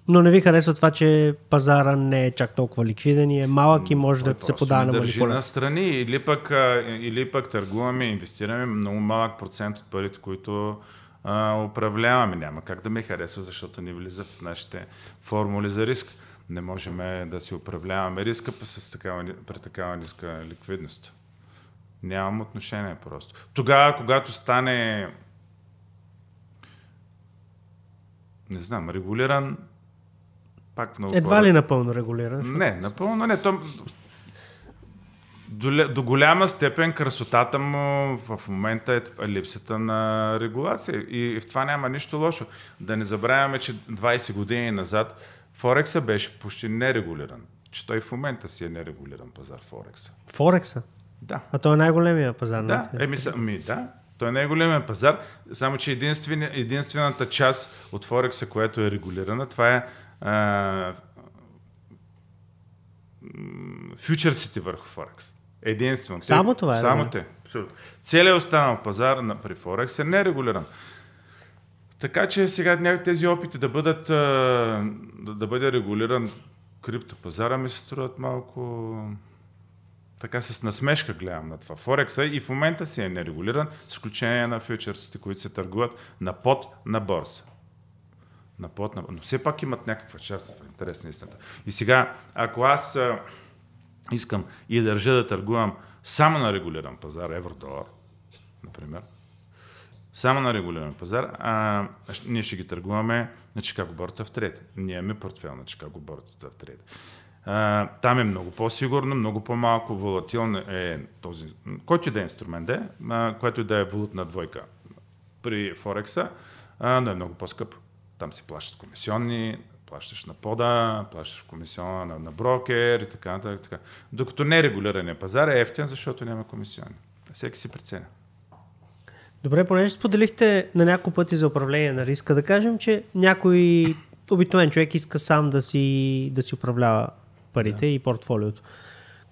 Но не ви харесва това, че пазара не е чак толкова ликвиден и е малък и може Той да се подава ни на държи манипулация. на страни или пък, или пък търгуваме, инвестираме много малък процент от парите, които а, управляваме. Няма как да ме харесва, защото не влиза в нашите формули за риск. Не можем да си управляваме риска с такава, ни- при такава ниска ликвидност. Нямам отношение просто. Тогава, когато стане не знам, регулиран, пак много Едва хора- ли напълно регулиран? не, напълно не. То, до, до голяма степен красотата му в момента е липсата на регулация. И в това няма нищо лошо. Да не забравяме, че 20 години назад Форекса беше почти нерегулиран. Че той в момента си е нерегулиран пазар Форекса. Форекса. Да. А той е най-големия пазар. Да, еми, са- ми, да. Той е най-големия пазар, само че единствен, единствената част от Форекса, която е регулирана, това е а, фьючерсите върху Форекс. Единствено. Те- Само това е, Само да. те. Абсолютно. Целият останал пазар на, при Форекс е нерегулиран. Така че сега някакви тези опити да бъдат да, да бъде регулиран криптопазара ми се струват малко така с насмешка гледам на това. Форекса и в момента си е нерегулиран, с изключение на фьючерсите, които се търгуват на под на борса. На под на... Но все пак имат някаква част в интерес на истината. И сега, ако аз а, искам и държа да търгувам само на регулиран пазар, евро-долар, например, само на регулиран пазар, а, ние ще ги търгуваме на Чикаго борта в трет. Ние имаме портфел на Чикаго борта в трет. Там е много по-сигурно, много по-малко волатилно е този, който да е инструмент да е, а, което да е валутна двойка при Форекса, а, но е много по-скъпо. Там се плащат комисионни, Плащаш на пода, плащаш комисиона на, на брокер и така нататък. Така. Докато нерегулирания пазар е ефтен, защото няма комисиони. Всеки си преценя. Добре, понеже споделихте на няколко пъти за управление на риска, да кажем, че някой обикновен човек иска сам да си, да си управлява парите да. и портфолиото.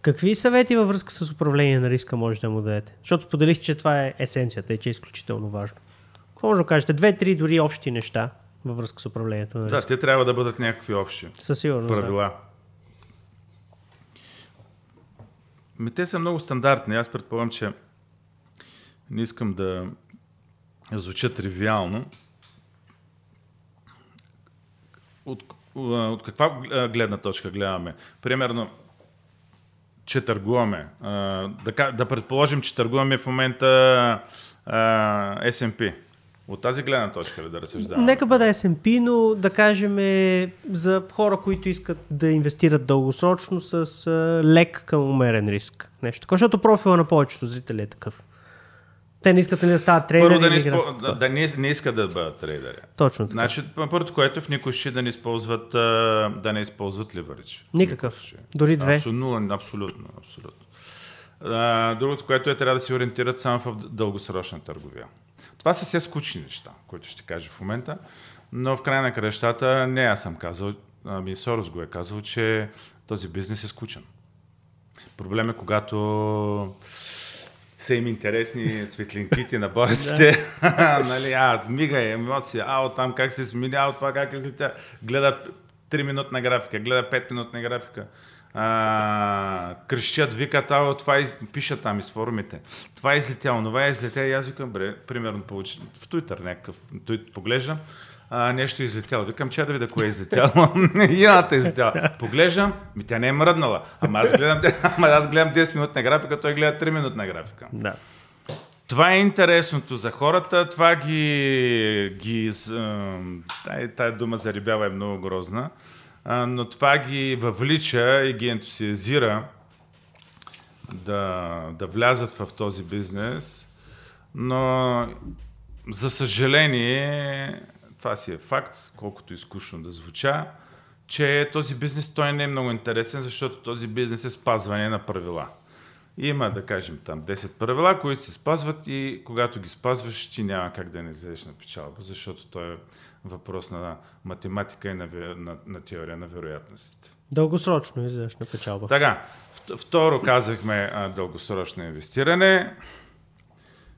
Какви съвети във връзка с управление на риска може да му дадете? Защото споделих, че това е есенцията и че е изключително важно. Какво може да кажете? Две-три дори общи неща във връзка с управлението на риска. Да, те трябва да бъдат някакви общи Със сигурност. правила. Да. Ми, те са много стандартни. Аз предполагам, че не искам да звуча тривиално. От, от каква гледна точка гледаме? Примерно, че търгуваме. Да, предположим, че търгуваме в момента S&P. От тази гледна точка ли да разсъждаваме? Нека бъде S&P, но да кажем е за хора, които искат да инвестират дългосрочно с лек към умерен риск. Нещо защото профила на повечето зрители е такъв. Те не искат да стават трейдери? Първо да, не, изпо... да, да не, не искат да бъдат трейдери. Точно така. Значи, първото, което в никой ще да не използват, да не използват ливърич. Никакъв. Дори две. Абсолютно, абсолютно. абсолютно. другото, което е, трябва да се ориентират само в дългосрочна търговия. Това са все скучни неща, които ще кажа в момента, но в края на кращата не аз съм казал, ами Сорос го е казал, че този бизнес е скучен. Проблем е когато са им интересни светлинките на борсите. нали, а, мига е, емоция, а, там как се смени, а, това как излетя. Гледа 3 минутна графика, гледа 5 минутна графика. А, крещят, викат, а, това из... пишат там из форумите. Това е излетяло, това е излетяло. И аз викам, бре, примерно получи, в Twitter някакъв, той поглеждам, а, нещо излетяло. Викам, че да видя кое е излетяло. Яната е излетяла. Поглеждам, ми тя не е мръднала. Ама аз гледам, ама аз гледам 10 минутна графика, той гледа 3 минутна графика. Да. Това е интересното за хората, това ги... ги тая, тая дума за рибява е много грозна, но това ги въвлича и ги ентусиазира да, да влязат в този бизнес, но за съжаление това си е факт, колкото изкушно да звуча, че този бизнес той не е много интересен, защото този бизнес е спазване на правила. Има, да кажем, там 10 правила, които се спазват и когато ги спазваш, ти няма как да не вземеш на печалба, защото той е въпрос на математика и на, на, на теория на вероятностите. Дългосрочно излезеш на печалба. Така, второ казахме а, дългосрочно инвестиране.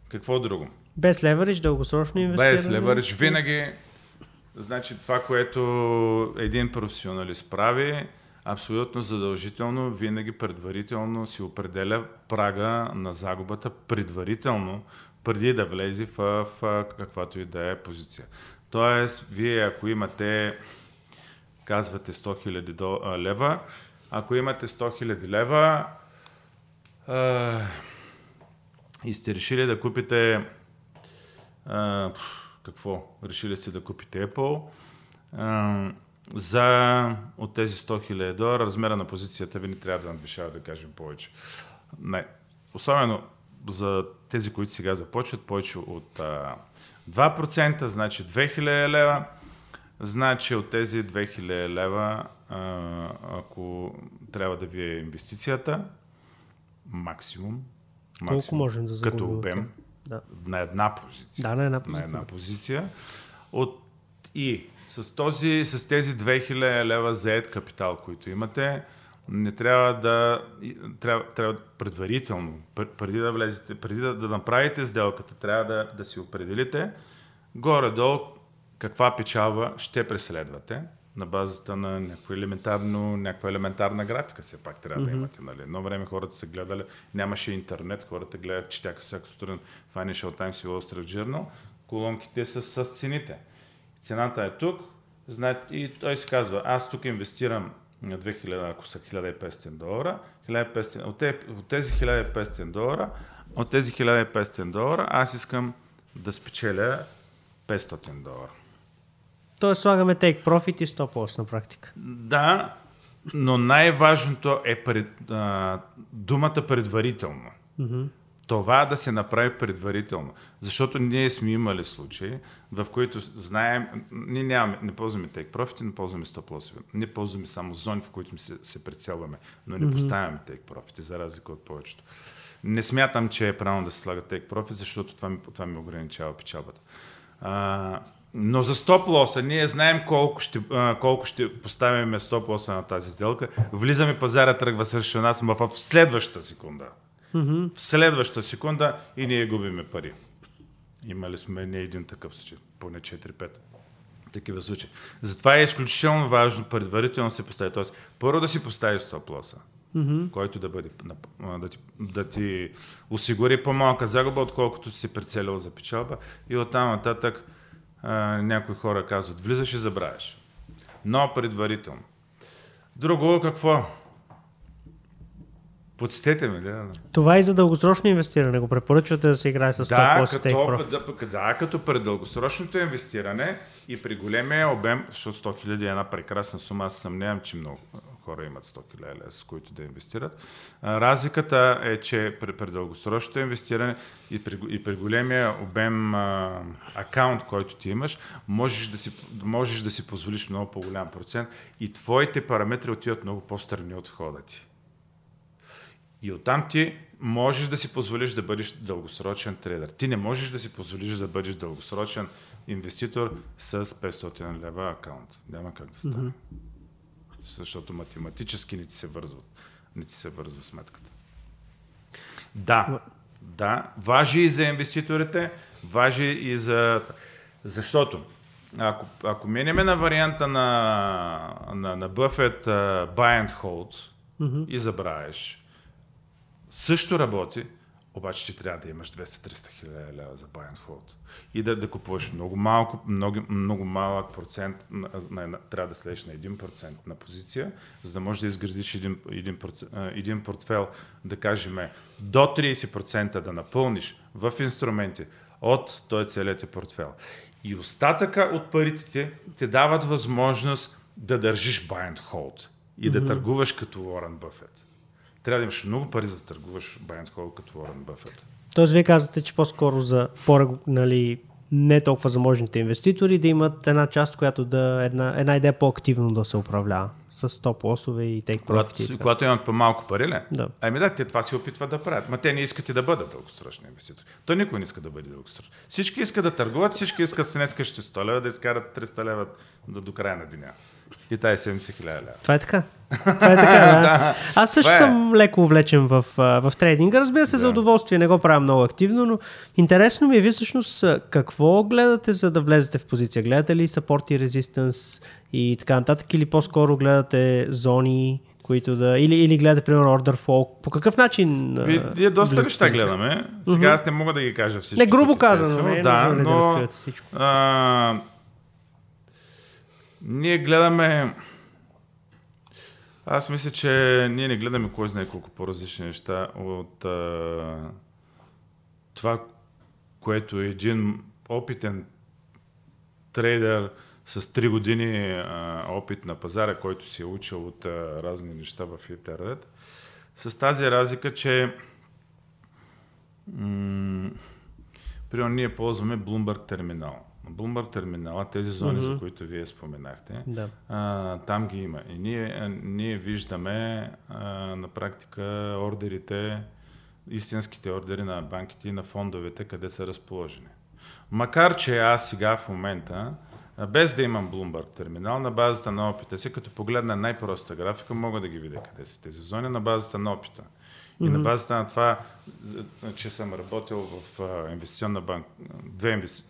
Какво друго? Без леверидж, дългосрочно инвестиране. Без леверидж, винаги Значи това, което един професионалист прави, абсолютно задължително, винаги предварително си определя прага на загубата предварително, преди да влезе в, в каквато и да е позиция. Тоест, вие ако имате, казвате 100 000 лева, ако имате 100 000 лева а, и сте решили да купите а, какво? Решили си да купите Apple. А, за от тези 100 000 долара, размера на позицията ви не трябва да надвишава, да кажем, повече. Не. Особено за тези, които сега започват, повече от а, 2%, значи 2000 лева. Значи от тези 2000 лева, а, ако трябва да ви е инвестицията, максимум, максимум Колко можем да загубим? Като обем, да. на една позиция. Да, на една позиция. На една позиция. От, и с, този, с тези 2000 лева заед капитал, които имате, не трябва да трябва, трябва предварително, преди да влезете, преди да, да направите сделката, трябва да, да си определите горе-долу каква печалба ще преследвате на базата на някаква, елементарно, някаква елементарна графика, все пак трябва mm-hmm. да имате. Нали? Едно време хората са гледали, нямаше интернет, хората гледат, четяха всяка сутрин Financial Times и Wall Street Journal, колонките са с цените. Цената е тук, и той си казва, аз тук инвестирам на 2000, ако са 1500 долара, 1500, от, тези 1500 долара, от тези 1500 долара аз искам да спечеля 500 долара. Тоест слагаме take profit и stop loss на практика. Да, но най-важното е пред, а, думата предварително. Mm-hmm. това да се направи предварително. Защото ние сме имали случаи, в които знаем, ние нямаме, не ползваме take profit, не ползваме стоп лосове. Не ползваме само зони, в които се, се прицелваме, но не mm-hmm. поставяме take profit, за разлика от повечето. Не смятам, че е правилно да се слага take profit, защото това ми, това ми ограничава печалбата. А, но за стоп лоса ние знаем колко ще, а, колко ще поставим стоп лоса на тази сделка. Влизаме пазара, тръгва срещу нас, но в следващата секунда. Mm-hmm. В следващата секунда и ние губиме пари. Имали сме не един такъв случай, поне 4-5 такива случаи. Затова е изключително важно предварително да се постави. Тоест, първо да си постави стоп лоса, mm-hmm. който да, бъде, да, ти, да ти осигури по-малка загуба, отколкото си прицелил за печалба. И оттам нататък а, някои хора казват, влизаш и забравяш. Но предварително. Друго какво? Подстете ме, да. Това е и за дългосрочно инвестиране. Го препоръчвате да се играе с да, като, да, да, като при дългосрочното инвестиране и при големия обем, защото 100 000 е една прекрасна сума, аз съмнявам, че много хора имат 100 000 с които да инвестират. разликата е, че при, при дългосрочното инвестиране и при, и при големия обем а, акаунт, който ти имаш, можеш да, си, можеш да си позволиш много по-голям процент и твоите параметри отиват много по-страни от входа ти. И оттам ти можеш да си позволиш да бъдеш дългосрочен трейдер. Ти не можеш да си позволиш да бъдеш дългосрочен инвеститор с 500 лева акаунт. Няма как да стане. Mm-hmm. Защото математически не ти се вързват. Не ти се вързва сметката. Да, да, важи и за инвеститорите, важи и за... Защото ако, ако минеме на варианта на, на, на Buffett uh, buy and hold mm-hmm. и забравиш, също работи, обаче ти трябва да имаш 200-300 хиляди лева за buy and hold. И да, да купуваш много, малко, много, много малък процент, на, на, на, трябва да следиш на 1% на позиция, за да можеш да изградиш един, един, един портфел, да кажем до 30% да напълниш в инструменти от този целият портфел. И остатъка от парите ти ти дават възможност да държиш buy and hold и mm-hmm. да търгуваш като Уорън Бъфет трябва да имаш много пари за да търгуваш Байент Хол като Уорън Бъфет. Тоест, вие казвате, че по-скоро за по нали, не толкова заможните инвеститори да имат една част, която да една, една идея по-активно да се управлява с топ лосове и тейк Когато, когато имат по-малко пари, ли? Да. Ами да, те това си опитват да правят. Ма те не искат и да бъдат дългосрочни инвеститори. То никой не иска да бъде дългосрочен. Всички искат да търгуват, всички искат с днес ще 100 лева да изкарат 300 лева до, до края на деня. И тая 70 хиляди лева. Това е така. Това е така, да. да. Аз също е. съм леко увлечен в, в трейдинга. Разбира се, да. за удоволствие не го правя много активно, но интересно ми е вие всъщност какво гледате, за да влезете в позиция? Гледате ли support и resistance и така нататък или по-скоро гледате зони, които да... Или, или гледате, примерно, order flow. По какъв начин... Вие, вие доста неща гледаме. Сега аз не мога да ги кажа всички. Не, грубо казано. Не, да, но... Да всичко. А, ние гледаме... Аз мисля, че ние не гледаме кой знае колко по-различни неща от а, това, което един опитен трейдер с 3 години а, опит на пазара, който си е учил от а, разни неща в интернет, с тази разлика, че м- примерно ние ползваме Bloomberg терминал. Bloomberg терминала, тези зони, mm-hmm. за които вие споменахте, да. а, там ги има. И ние, ние виждаме а, на практика ордерите, истинските ордери на банките и на фондовете, къде са разположени. Макар, че аз сега в момента, без да имам Bloomberg терминал, на базата на опита си, като погледна най-проста графика, мога да ги видя къде са тези зони, на базата на опита. И mm-hmm. на базата на това, че съм работил в инвестиционна банка, две инвести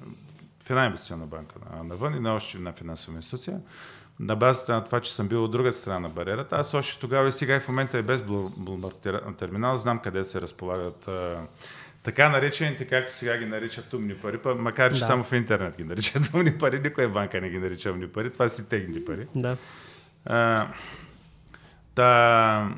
в една инвестиционна банка навън и на още една финансова институция. На базата на това, че съм бил от другата страна на бариерата, аз още тогава и сега и в момента е без Bloomberg терминал, знам къде се разполагат така наречените, както сега ги наричат умни пари, макар че да. само в интернет ги наричат умни пари, никоя банка не ги нарича умни пари, това си техни пари. Да. А, та,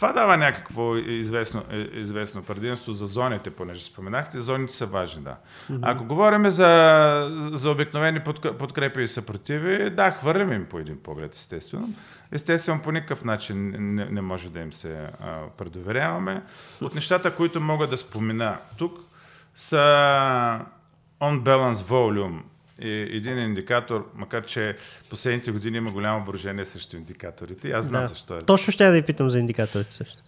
Това дава някакво известно, известно предимство за зоните, понеже споменахте. Зоните са важни, да. Mm-hmm. Ако говорим за, за обикновени подкрепи и съпротиви, да, хвърляме им по един поглед, естествено. Естествено, по никакъв начин не, не може да им се а, предоверяваме. От нещата, които мога да спомена тук, са on balance volume и един индикатор, макар че последните години има голямо брожение срещу индикаторите. Аз знам Да. защо е. Точно ще я да ви питам за индикаторите също.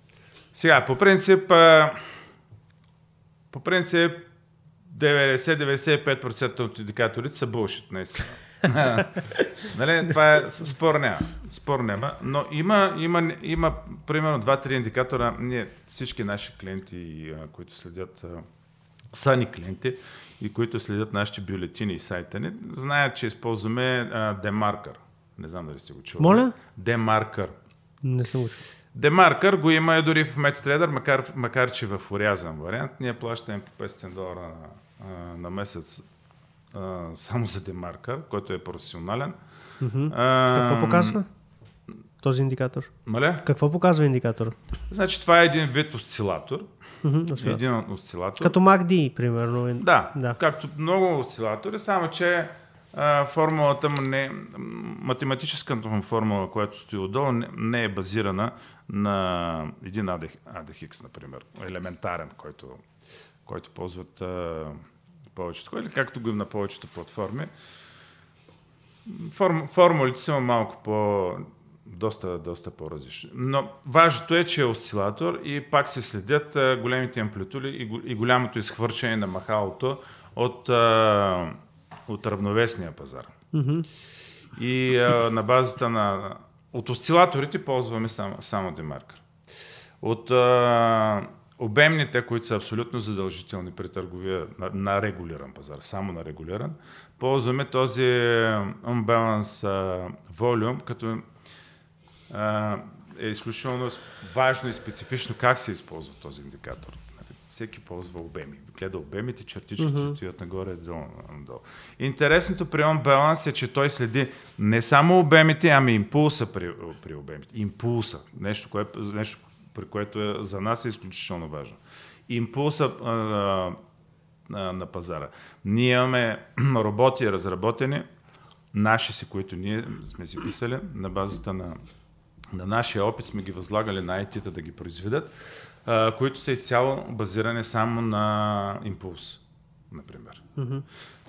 Сега, по принцип, по принцип 90-95% от индикаторите са булшит, наистина. нали, това е спор няма. Спор няма. Но има, има, има примерно 2-3 индикатора. Ние, всички наши клиенти, които следят, са ни клиенти и които следят нашите бюлетини и сайта ни, знаят, че използваме а, демаркър. Не знам дали сте го чували. Моля? Демаркър. Не съм учил. Демаркър го има и дори в MetaTrader, макар, макар че в урязан вариант. Ние плащаме по 500 долара на, на месец а, само за демаркър, който е професионален. А, Какво показва този индикатор? Маля? Какво показва индикатор? Значи това е един вид осцилатор. Освен. Един осцилатор. Като MACD, примерно. Да, Да. както много осцилатори, само че а, формулата му не, математическата му формула, която стои отдолу, не, не е базирана на един ADH, ADX, например, елементарен, който, който ползват а, повечето или както го има на повечето платформи. Форм, формулите са малко по доста, доста по-различни. Но важното е, че е осцилатор и пак се следят а, големите амплитуди и, го- и голямото изхвърчане на махалото от, а, от равновесния пазар. И а, на базата на... От осцилаторите ползваме само, само демаркър. От а, обемните, които са абсолютно задължителни при търговия на, на регулиран пазар, само на регулиран, ползваме този unbalance volume, като е изключително важно и специфично как се използва този индикатор. Нали, Всеки ползва обеми. Гледа обемите, чертичките Мгм. стоят нагоре, долу, надолу. Интересното при On Balance е, че той следи не само обемите, ами импулса при, при обемите. Импулса. Нещо, кое, нещо, при което е, за нас е изключително важно. Импулса а, а, на пазара. Ние имаме роботи разработени, наши си, които ние сме си писали, на базата на, на нашия опит сме ги възлагали на IT-та да ги произведат, а, които са изцяло базирани само на импулс, например. Мгм.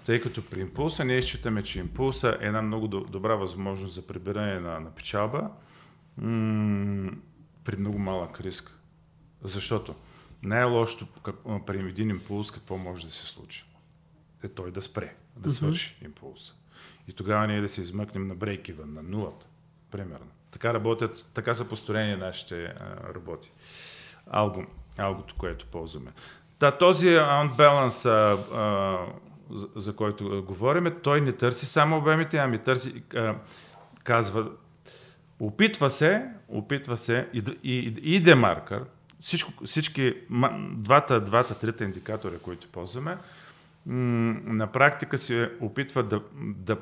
Тъй като при импулса ние считаме, че импулса е една много до- добра възможност за прибиране на, на печалба м- при много малък риск. Защото най-лошото при един импулс какво може да се случи? Е той да спре, да свърши импулса. И тогава ние да се измъкнем на брейкивън, на нулата, примерно. Така работят, така са построени нашите а, роботи. Алго, алгото, което ползваме. Та, този unbalance, а, а, за, за който говорим, той не търси само обемите, ами търси, а, казва, опитва се, опитва се и, и, и демаркър, всичко, всички, двата, двата, трите индикатора, които ползваме, на практика се опитват да, да,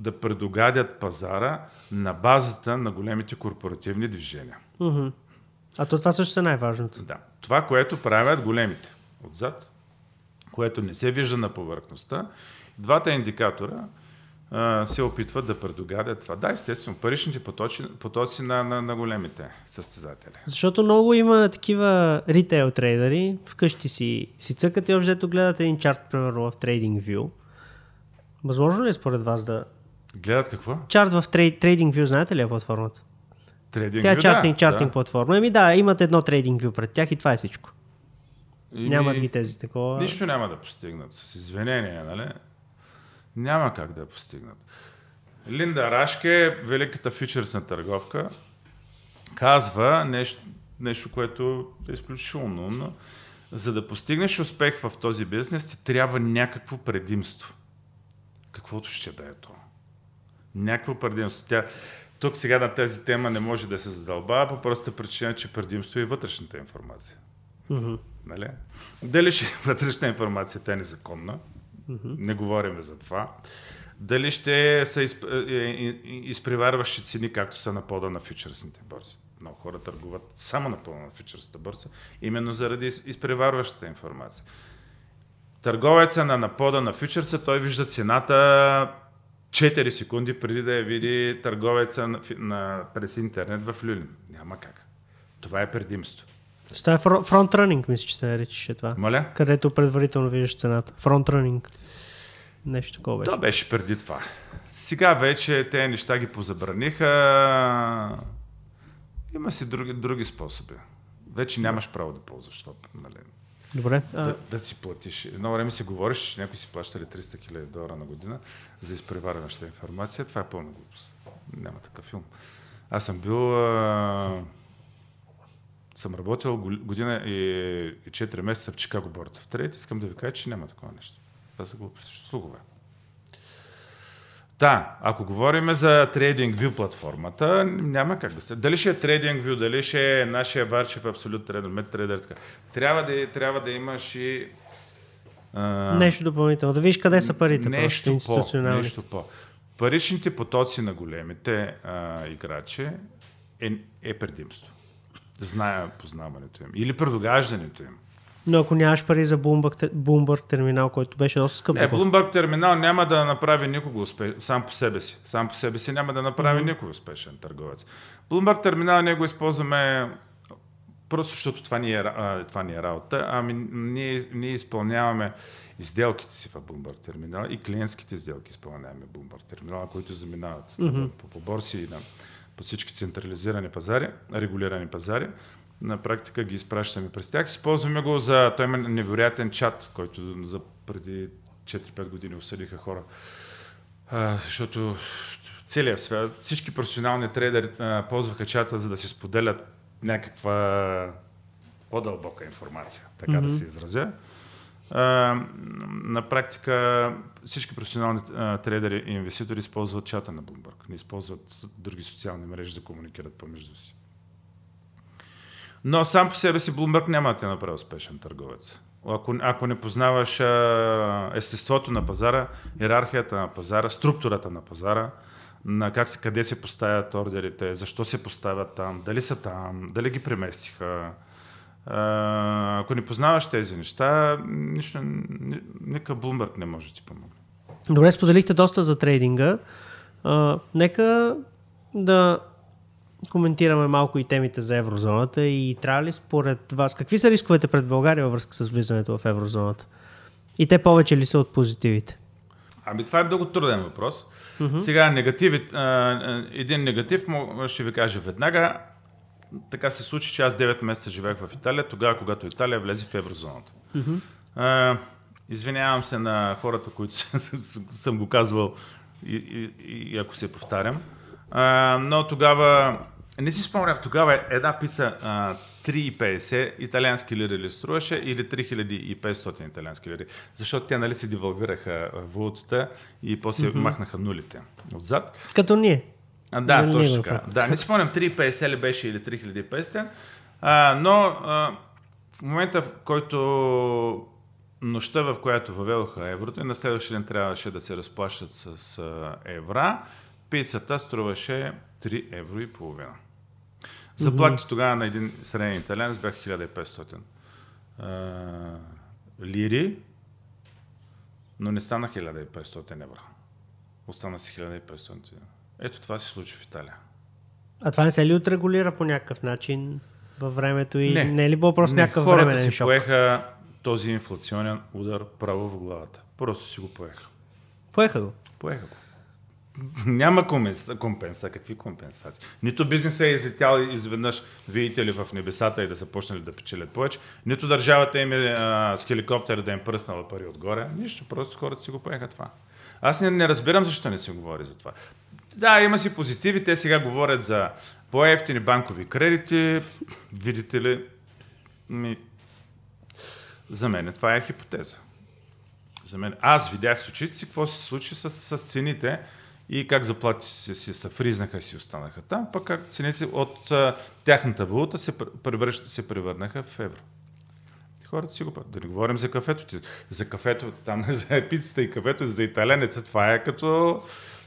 да предугадят пазара на базата на големите корпоративни движения. Мгм. А то това също е най-важното. Да. Това, което правят големите отзад, което не се вижда на повърхността, двата индикатора а, се опитват да предугадят това. Да, естествено, паричните потоци, потоци на, на, на големите състезатели. Защото много има такива ритейл трейдери, вкъщи си, си цъкат и общо гледат един чарт, примерно в TradingView. Възможно ли е според вас да... Гледат какво? Чарт в трей, TradingView, знаете ли е платформата? Трейдинг. Тя е чартинг, чартинг платформа. Еми да, имат едно TradingView пред тях и това е всичко. Ими, Нямат ги тези такова. Нищо няма да постигнат. С извинение, нали? Няма как да я постигнат. Линда Рашке, великата фичърсна търговка, казва нещо, нещо, което е изключително умно. За да постигнеш успех в този бизнес, ти трябва някакво предимство. Каквото ще да е то. Някакво предимство. Тя, тук сега на тази тема не може да се задълбава по простата причина, че предимство е вътрешната информация. Мгм. Нали? Дали ще е вътрешна информация, тя е незаконна, не говорим за това. Дали ще са изп... е, е, изпреварващи цени, както са на пода на фьючерсните борси. Много хора търгуват само на пълна на фьючерсната борса, именно заради из- изпреварващата информация. Търговеца на напода на фьючерса, той вижда цената 4 секунди преди да я види търговеца на, на, през интернет в Люлин. Няма как. Това е предимство. Това е фро- фронтранинг, мисля, че се наричаше това. Моля? Където предварително виждаш цената. Фронтранинг. Нещо такова беше. То беше преди това. Сега вече те неща ги позабраниха. Има си други, други способи. Вече нямаш право да ползваш това. Нали? Добре. А, Да, да си платиш. Едно време си говориш, че някой си плащали 300 хиляди долара на година за изпреварваща информация. Това е пълна глупост. Няма такъв филм. Аз съм бил... А... Съм работил година и, и 4 месеца в Чикаго Борд в Трейд. Искам да ви кажа, че няма такова нещо. Това са глупости. Слухове. Да, ако говорим за TradingView платформата, няма как да се. Дали ще е TradingView, дали ще е нашия Варчев Абсолют Трейдер, MedTrader, така. Трябва да, трябва да имаш и а, нещо допълнително. Да видиш къде са парите. просто нещо по, институционални. нещо по. Паричните потоци на големите а, играчи е, е предимство. Зная познаването им. Или предогаждането им. Но ако нямаш пари за Bloomberg, Bloomberg терминал, който беше доста скъп. Не, Bloomberg терминал няма да направи никого успешен, сам по себе си. Сам по себе си няма да направи mm-hmm. никой успешен търговец. Bloomberg терминал ние го използваме просто защото това ни е, а, това ни е работа, ами ние, ние изпълняваме и сделките си в Bloomberg терминал и клиентските сделки изпълняваме Bloomberg терминал, които заминават mm-hmm. по, по борси и на, по всички централизирани пазари, регулирани пазари. На практика ги изпращаме през тях. Използваме го за... Той има невероятен чат, който за преди 4-5 години осъдиха хора. А, защото целият свят, всички професионални трейдери а, ползваха чата, за да си споделят някаква по-дълбока информация, така mm-hmm. да се изразя. А, на практика всички професионални а, трейдери и инвеститори използват чата на Bloomberg, не използват други социални мрежи да комуникират помежду си. Но сам по себе си Bloomberg няма да те направи успешен търговец. Ако, ако не познаваш а, естеството на пазара, иерархията на пазара, структурата на пазара, на как се, къде се поставят ордерите, защо се поставят там, дали са там, дали ги преместиха. А, ако не познаваш тези неща, нищо, ни, никакъв Bloomberg не може да ти помогне. Добре, споделихте доста за трейдинга. А, нека да коментираме малко и темите за еврозоната и трябва ли според вас, какви са рисковете пред България във връзка с влизането в еврозоната? И те повече ли са от позитивите? Ами това е много труден въпрос. Mm-hmm. Сега негативи, а, един негатив ще ви кажа веднага. Така се случи, че аз 9 месеца живеех в Италия, тогава, когато Италия влезе в еврозоната. Mm-hmm. А, извинявам се на хората, които съм го казвал и, и, и ако се повтарям. А, но тогава, не си спомням, тогава една пица а, 3,50 италиански лири ли струваше или 3500 италиански лири. Защото те нали се девалвираха валутата и после mm-hmm. махнаха нулите отзад. Като ние. А, да, Нали точно така. Да, не си спомням 3,50 ли беше или 3500. А, но а, в момента, в който нощта, в която въведоха еврото и на следващия ден трябваше да се разплащат с а, евра, пицата струваше 3 евро и половина. Заплатите тогава на един среден италианец бяха 1500 а, лири, но не стана 1500 евро. Остана си 1500. Ето това се случи в Италия. А това не се ли отрегулира по някакъв начин във времето и не, Не. е ли било просто Не, някакъв хората временен си шок? поеха този инфлационен удар право в главата. Просто си го поеха. Поеха го. Поеха го. Няма компенса. Какви компенсации? Нито бизнесът е излетял изведнъж, видите ли, в небесата и да са почнали да печелят повече, нито държавата им е с хеликоптер да им пръснала пари отгоре. Нищо, просто хората си го поеха това. Аз не, не разбирам защо не се говори за това. Да, има си позитиви. Те сега говорят за по-ефтини банкови кредити. Видите ли, ми... за мен това е хипотеза. За мен. Аз видях с очите си какво се случи с, с цените и как заплати се, се съфризнаха и си останаха там, пък как цените от а, тяхната валута се, превръщ, се превърнаха в евро. Хората си го правят. Да не говорим за кафето. За кафето, там за пицата и кафето, за италянеца, това е като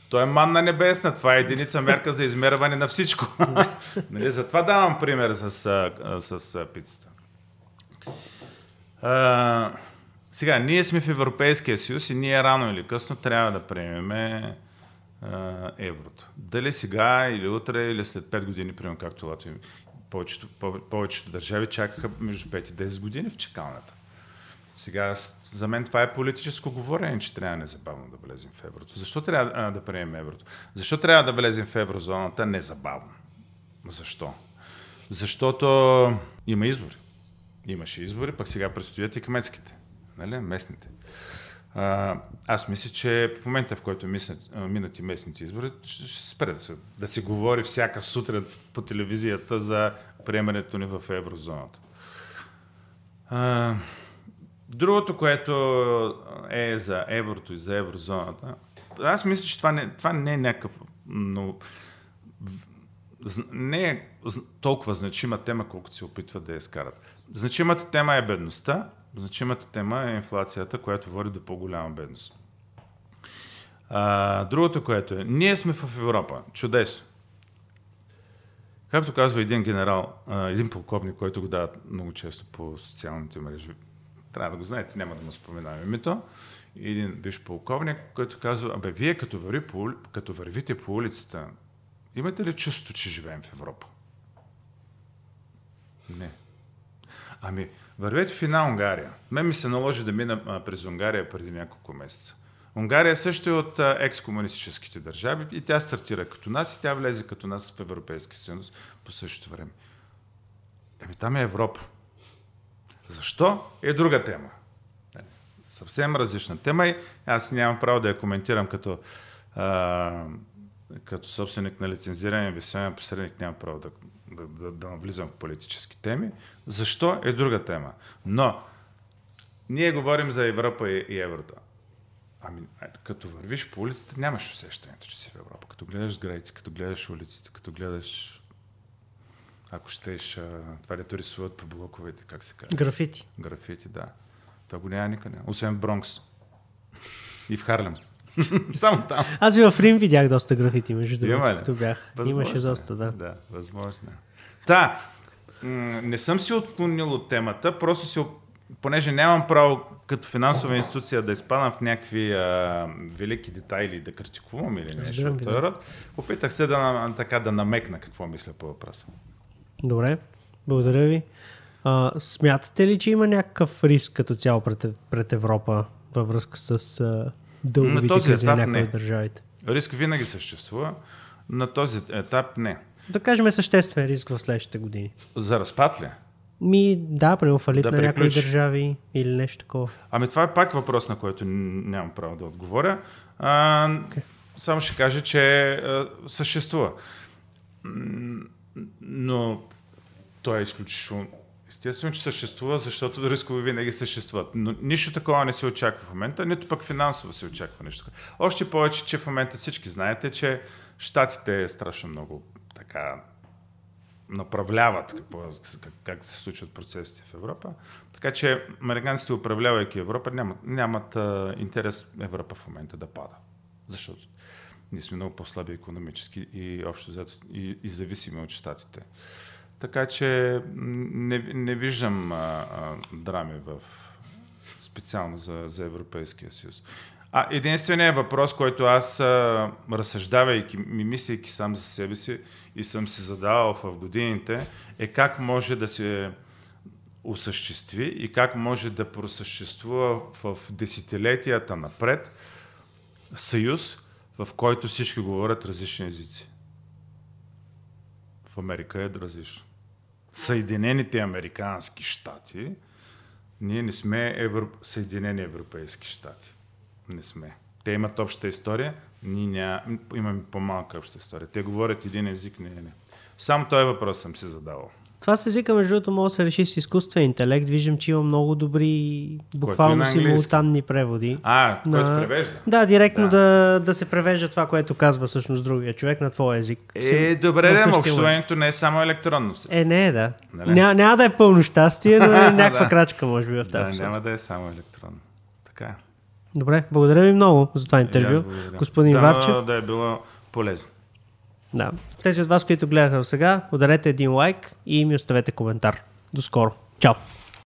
То е манна небесна, това е единица мерка за измерване на всичко. нали? Затова давам пример с, с а, пицата. А, сега, ние сме в Европейския съюз и ние рано или късно трябва да приемеме еврото. Дали сега или утре или след 5 години, примерно както Латвия, повечето, повечето държави чакаха между 5 и 10 години в чекалната. Сега, за мен това е политическо говорение, че трябва незабавно да влезем в еврото. Защо трябва а, да приемем еврото? Защо трябва да влезем в еврозоната незабавно? Защо? Защото има избори. Имаше избори, пък сега предстоят и кметските, нали? местните. Аз мисля, че в момента, в който минат и местните избори, ще, ще спре да се, да се говори всяка сутрин по телевизията за приемането ни в еврозоната. А, Другото, което е за еврото и за еврозоната, аз мисля, че това не, това не е някакъв но, не е толкова значима тема, колкото се опитват да я изкарат. Значимата тема е бедността, значимата тема е инфлацията, която води до по-голяма бедност. А, другото, което е, ние сме в Европа. Чудесно. Както казва един генерал, един полковник, който го дават много често по социалните мрежи, трябва да го знаете, няма да му споменавам името, един биш полковник, който казва, абе, вие като, върви по, като вървите по улицата, имате ли чувство, че живеем в Европа? Не. Ами, вървете в една Унгария. Мен ми се наложи да мина през Унгария преди няколко месеца. Унгария също е от екс-комунистическите държави и тя стартира като нас и тя влезе като нас в Европейския съюз по същото време. Еми, там е Европа. Защо е друга тема. Съвсем различна тема и аз нямам право да я коментирам като, а, като собственик на лицензиран инвестиционен посредник, нямам право да, да, да, да навлизам в политически теми. Защо е друга тема. Но ние говорим за Европа и, и еврото. Ами, като вървиш по улицата, нямаш усещането, че си в Европа. Като гледаш сградите, като гледаш улиците, като гледаш ако щеш, това дето рисуват по блоковете, как се казва? Графити. Графити, да. Това го няма никъде. Освен в Бронкс. И в Харлем. Само там. Аз и в Рим видях доста графити, между другото, като бях. Възможно Имаше доста, да. Да, възможно. Та, не съм си отклонил от темата, просто си, понеже нямам право като финансова институция да изпадам в някакви а, велики детайли да критикувам или нещо от този род, опитах се да, така, да намекна какво мисля по въпроса. Добре, благодаря ви. А, смятате ли, че има някакъв риск като цяло пред, пред Европа във връзка с а, дълговите кризи на някои от държавите? Риск винаги съществува. На този етап не. Да кажем съществен риск в следващите години. За разпад ли? Ми, да, прямо фалит да на някои държави или нещо такова. Ами това е пак въпрос, на който нямам право да отговоря. А, okay. Само ще кажа, че а, съществува. Но той е изключително Естествено, че съществува, защото рискове винаги съществуват. Но нищо такова не се очаква в момента, нито пък финансово се очаква нещо. Още повече, че в момента всички знаете, че щатите е страшно много така направляват какво, как, как се случват процесите в Европа. Така че американците, управлявайки Европа, нямат, нямат а, интерес Европа в момента да пада. Защото ние сме много по-слаби економически и общо взето и, и зависими от щатите. Така че не, не виждам а, а, драми в, специално за, за Европейския съюз. А единственият въпрос, който аз, разсъждавайки, ми мислейки сам за себе си и съм си задавал в годините, е как може да се осъществи и как може да просъществува в десетилетията напред съюз, в който всички говорят различни езици. В Америка е различно. Съединените Американски щати, ние не сме Евро... Съединени Европейски щати. Не сме. Те имат обща история, ние ня... имаме по-малка обща история. Те говорят един език, не, не. Само този въпрос съм си задавал. Това с езика, между другото, може да се реши с изкуствен интелект. Виждам, че има много добри, буквално симултанни преводи. А, на... който превежда? Да, директно да. да. Да, се превежда това, което казва всъщност другия човек на твоя език. Е, добре, да, общуването не е само електронно. Е, не е, да. Нали? Ня, няма да е пълно щастие, но е някаква крачка, може би, в тази Да, няма да е само електронно. Е. Добре, благодаря ви много за това И интервю. Господин да, Варчев. Да е било полезно. Да. Тези от вас, които гледаха сега, ударете един лайк и ми оставете коментар. До скоро. Чао!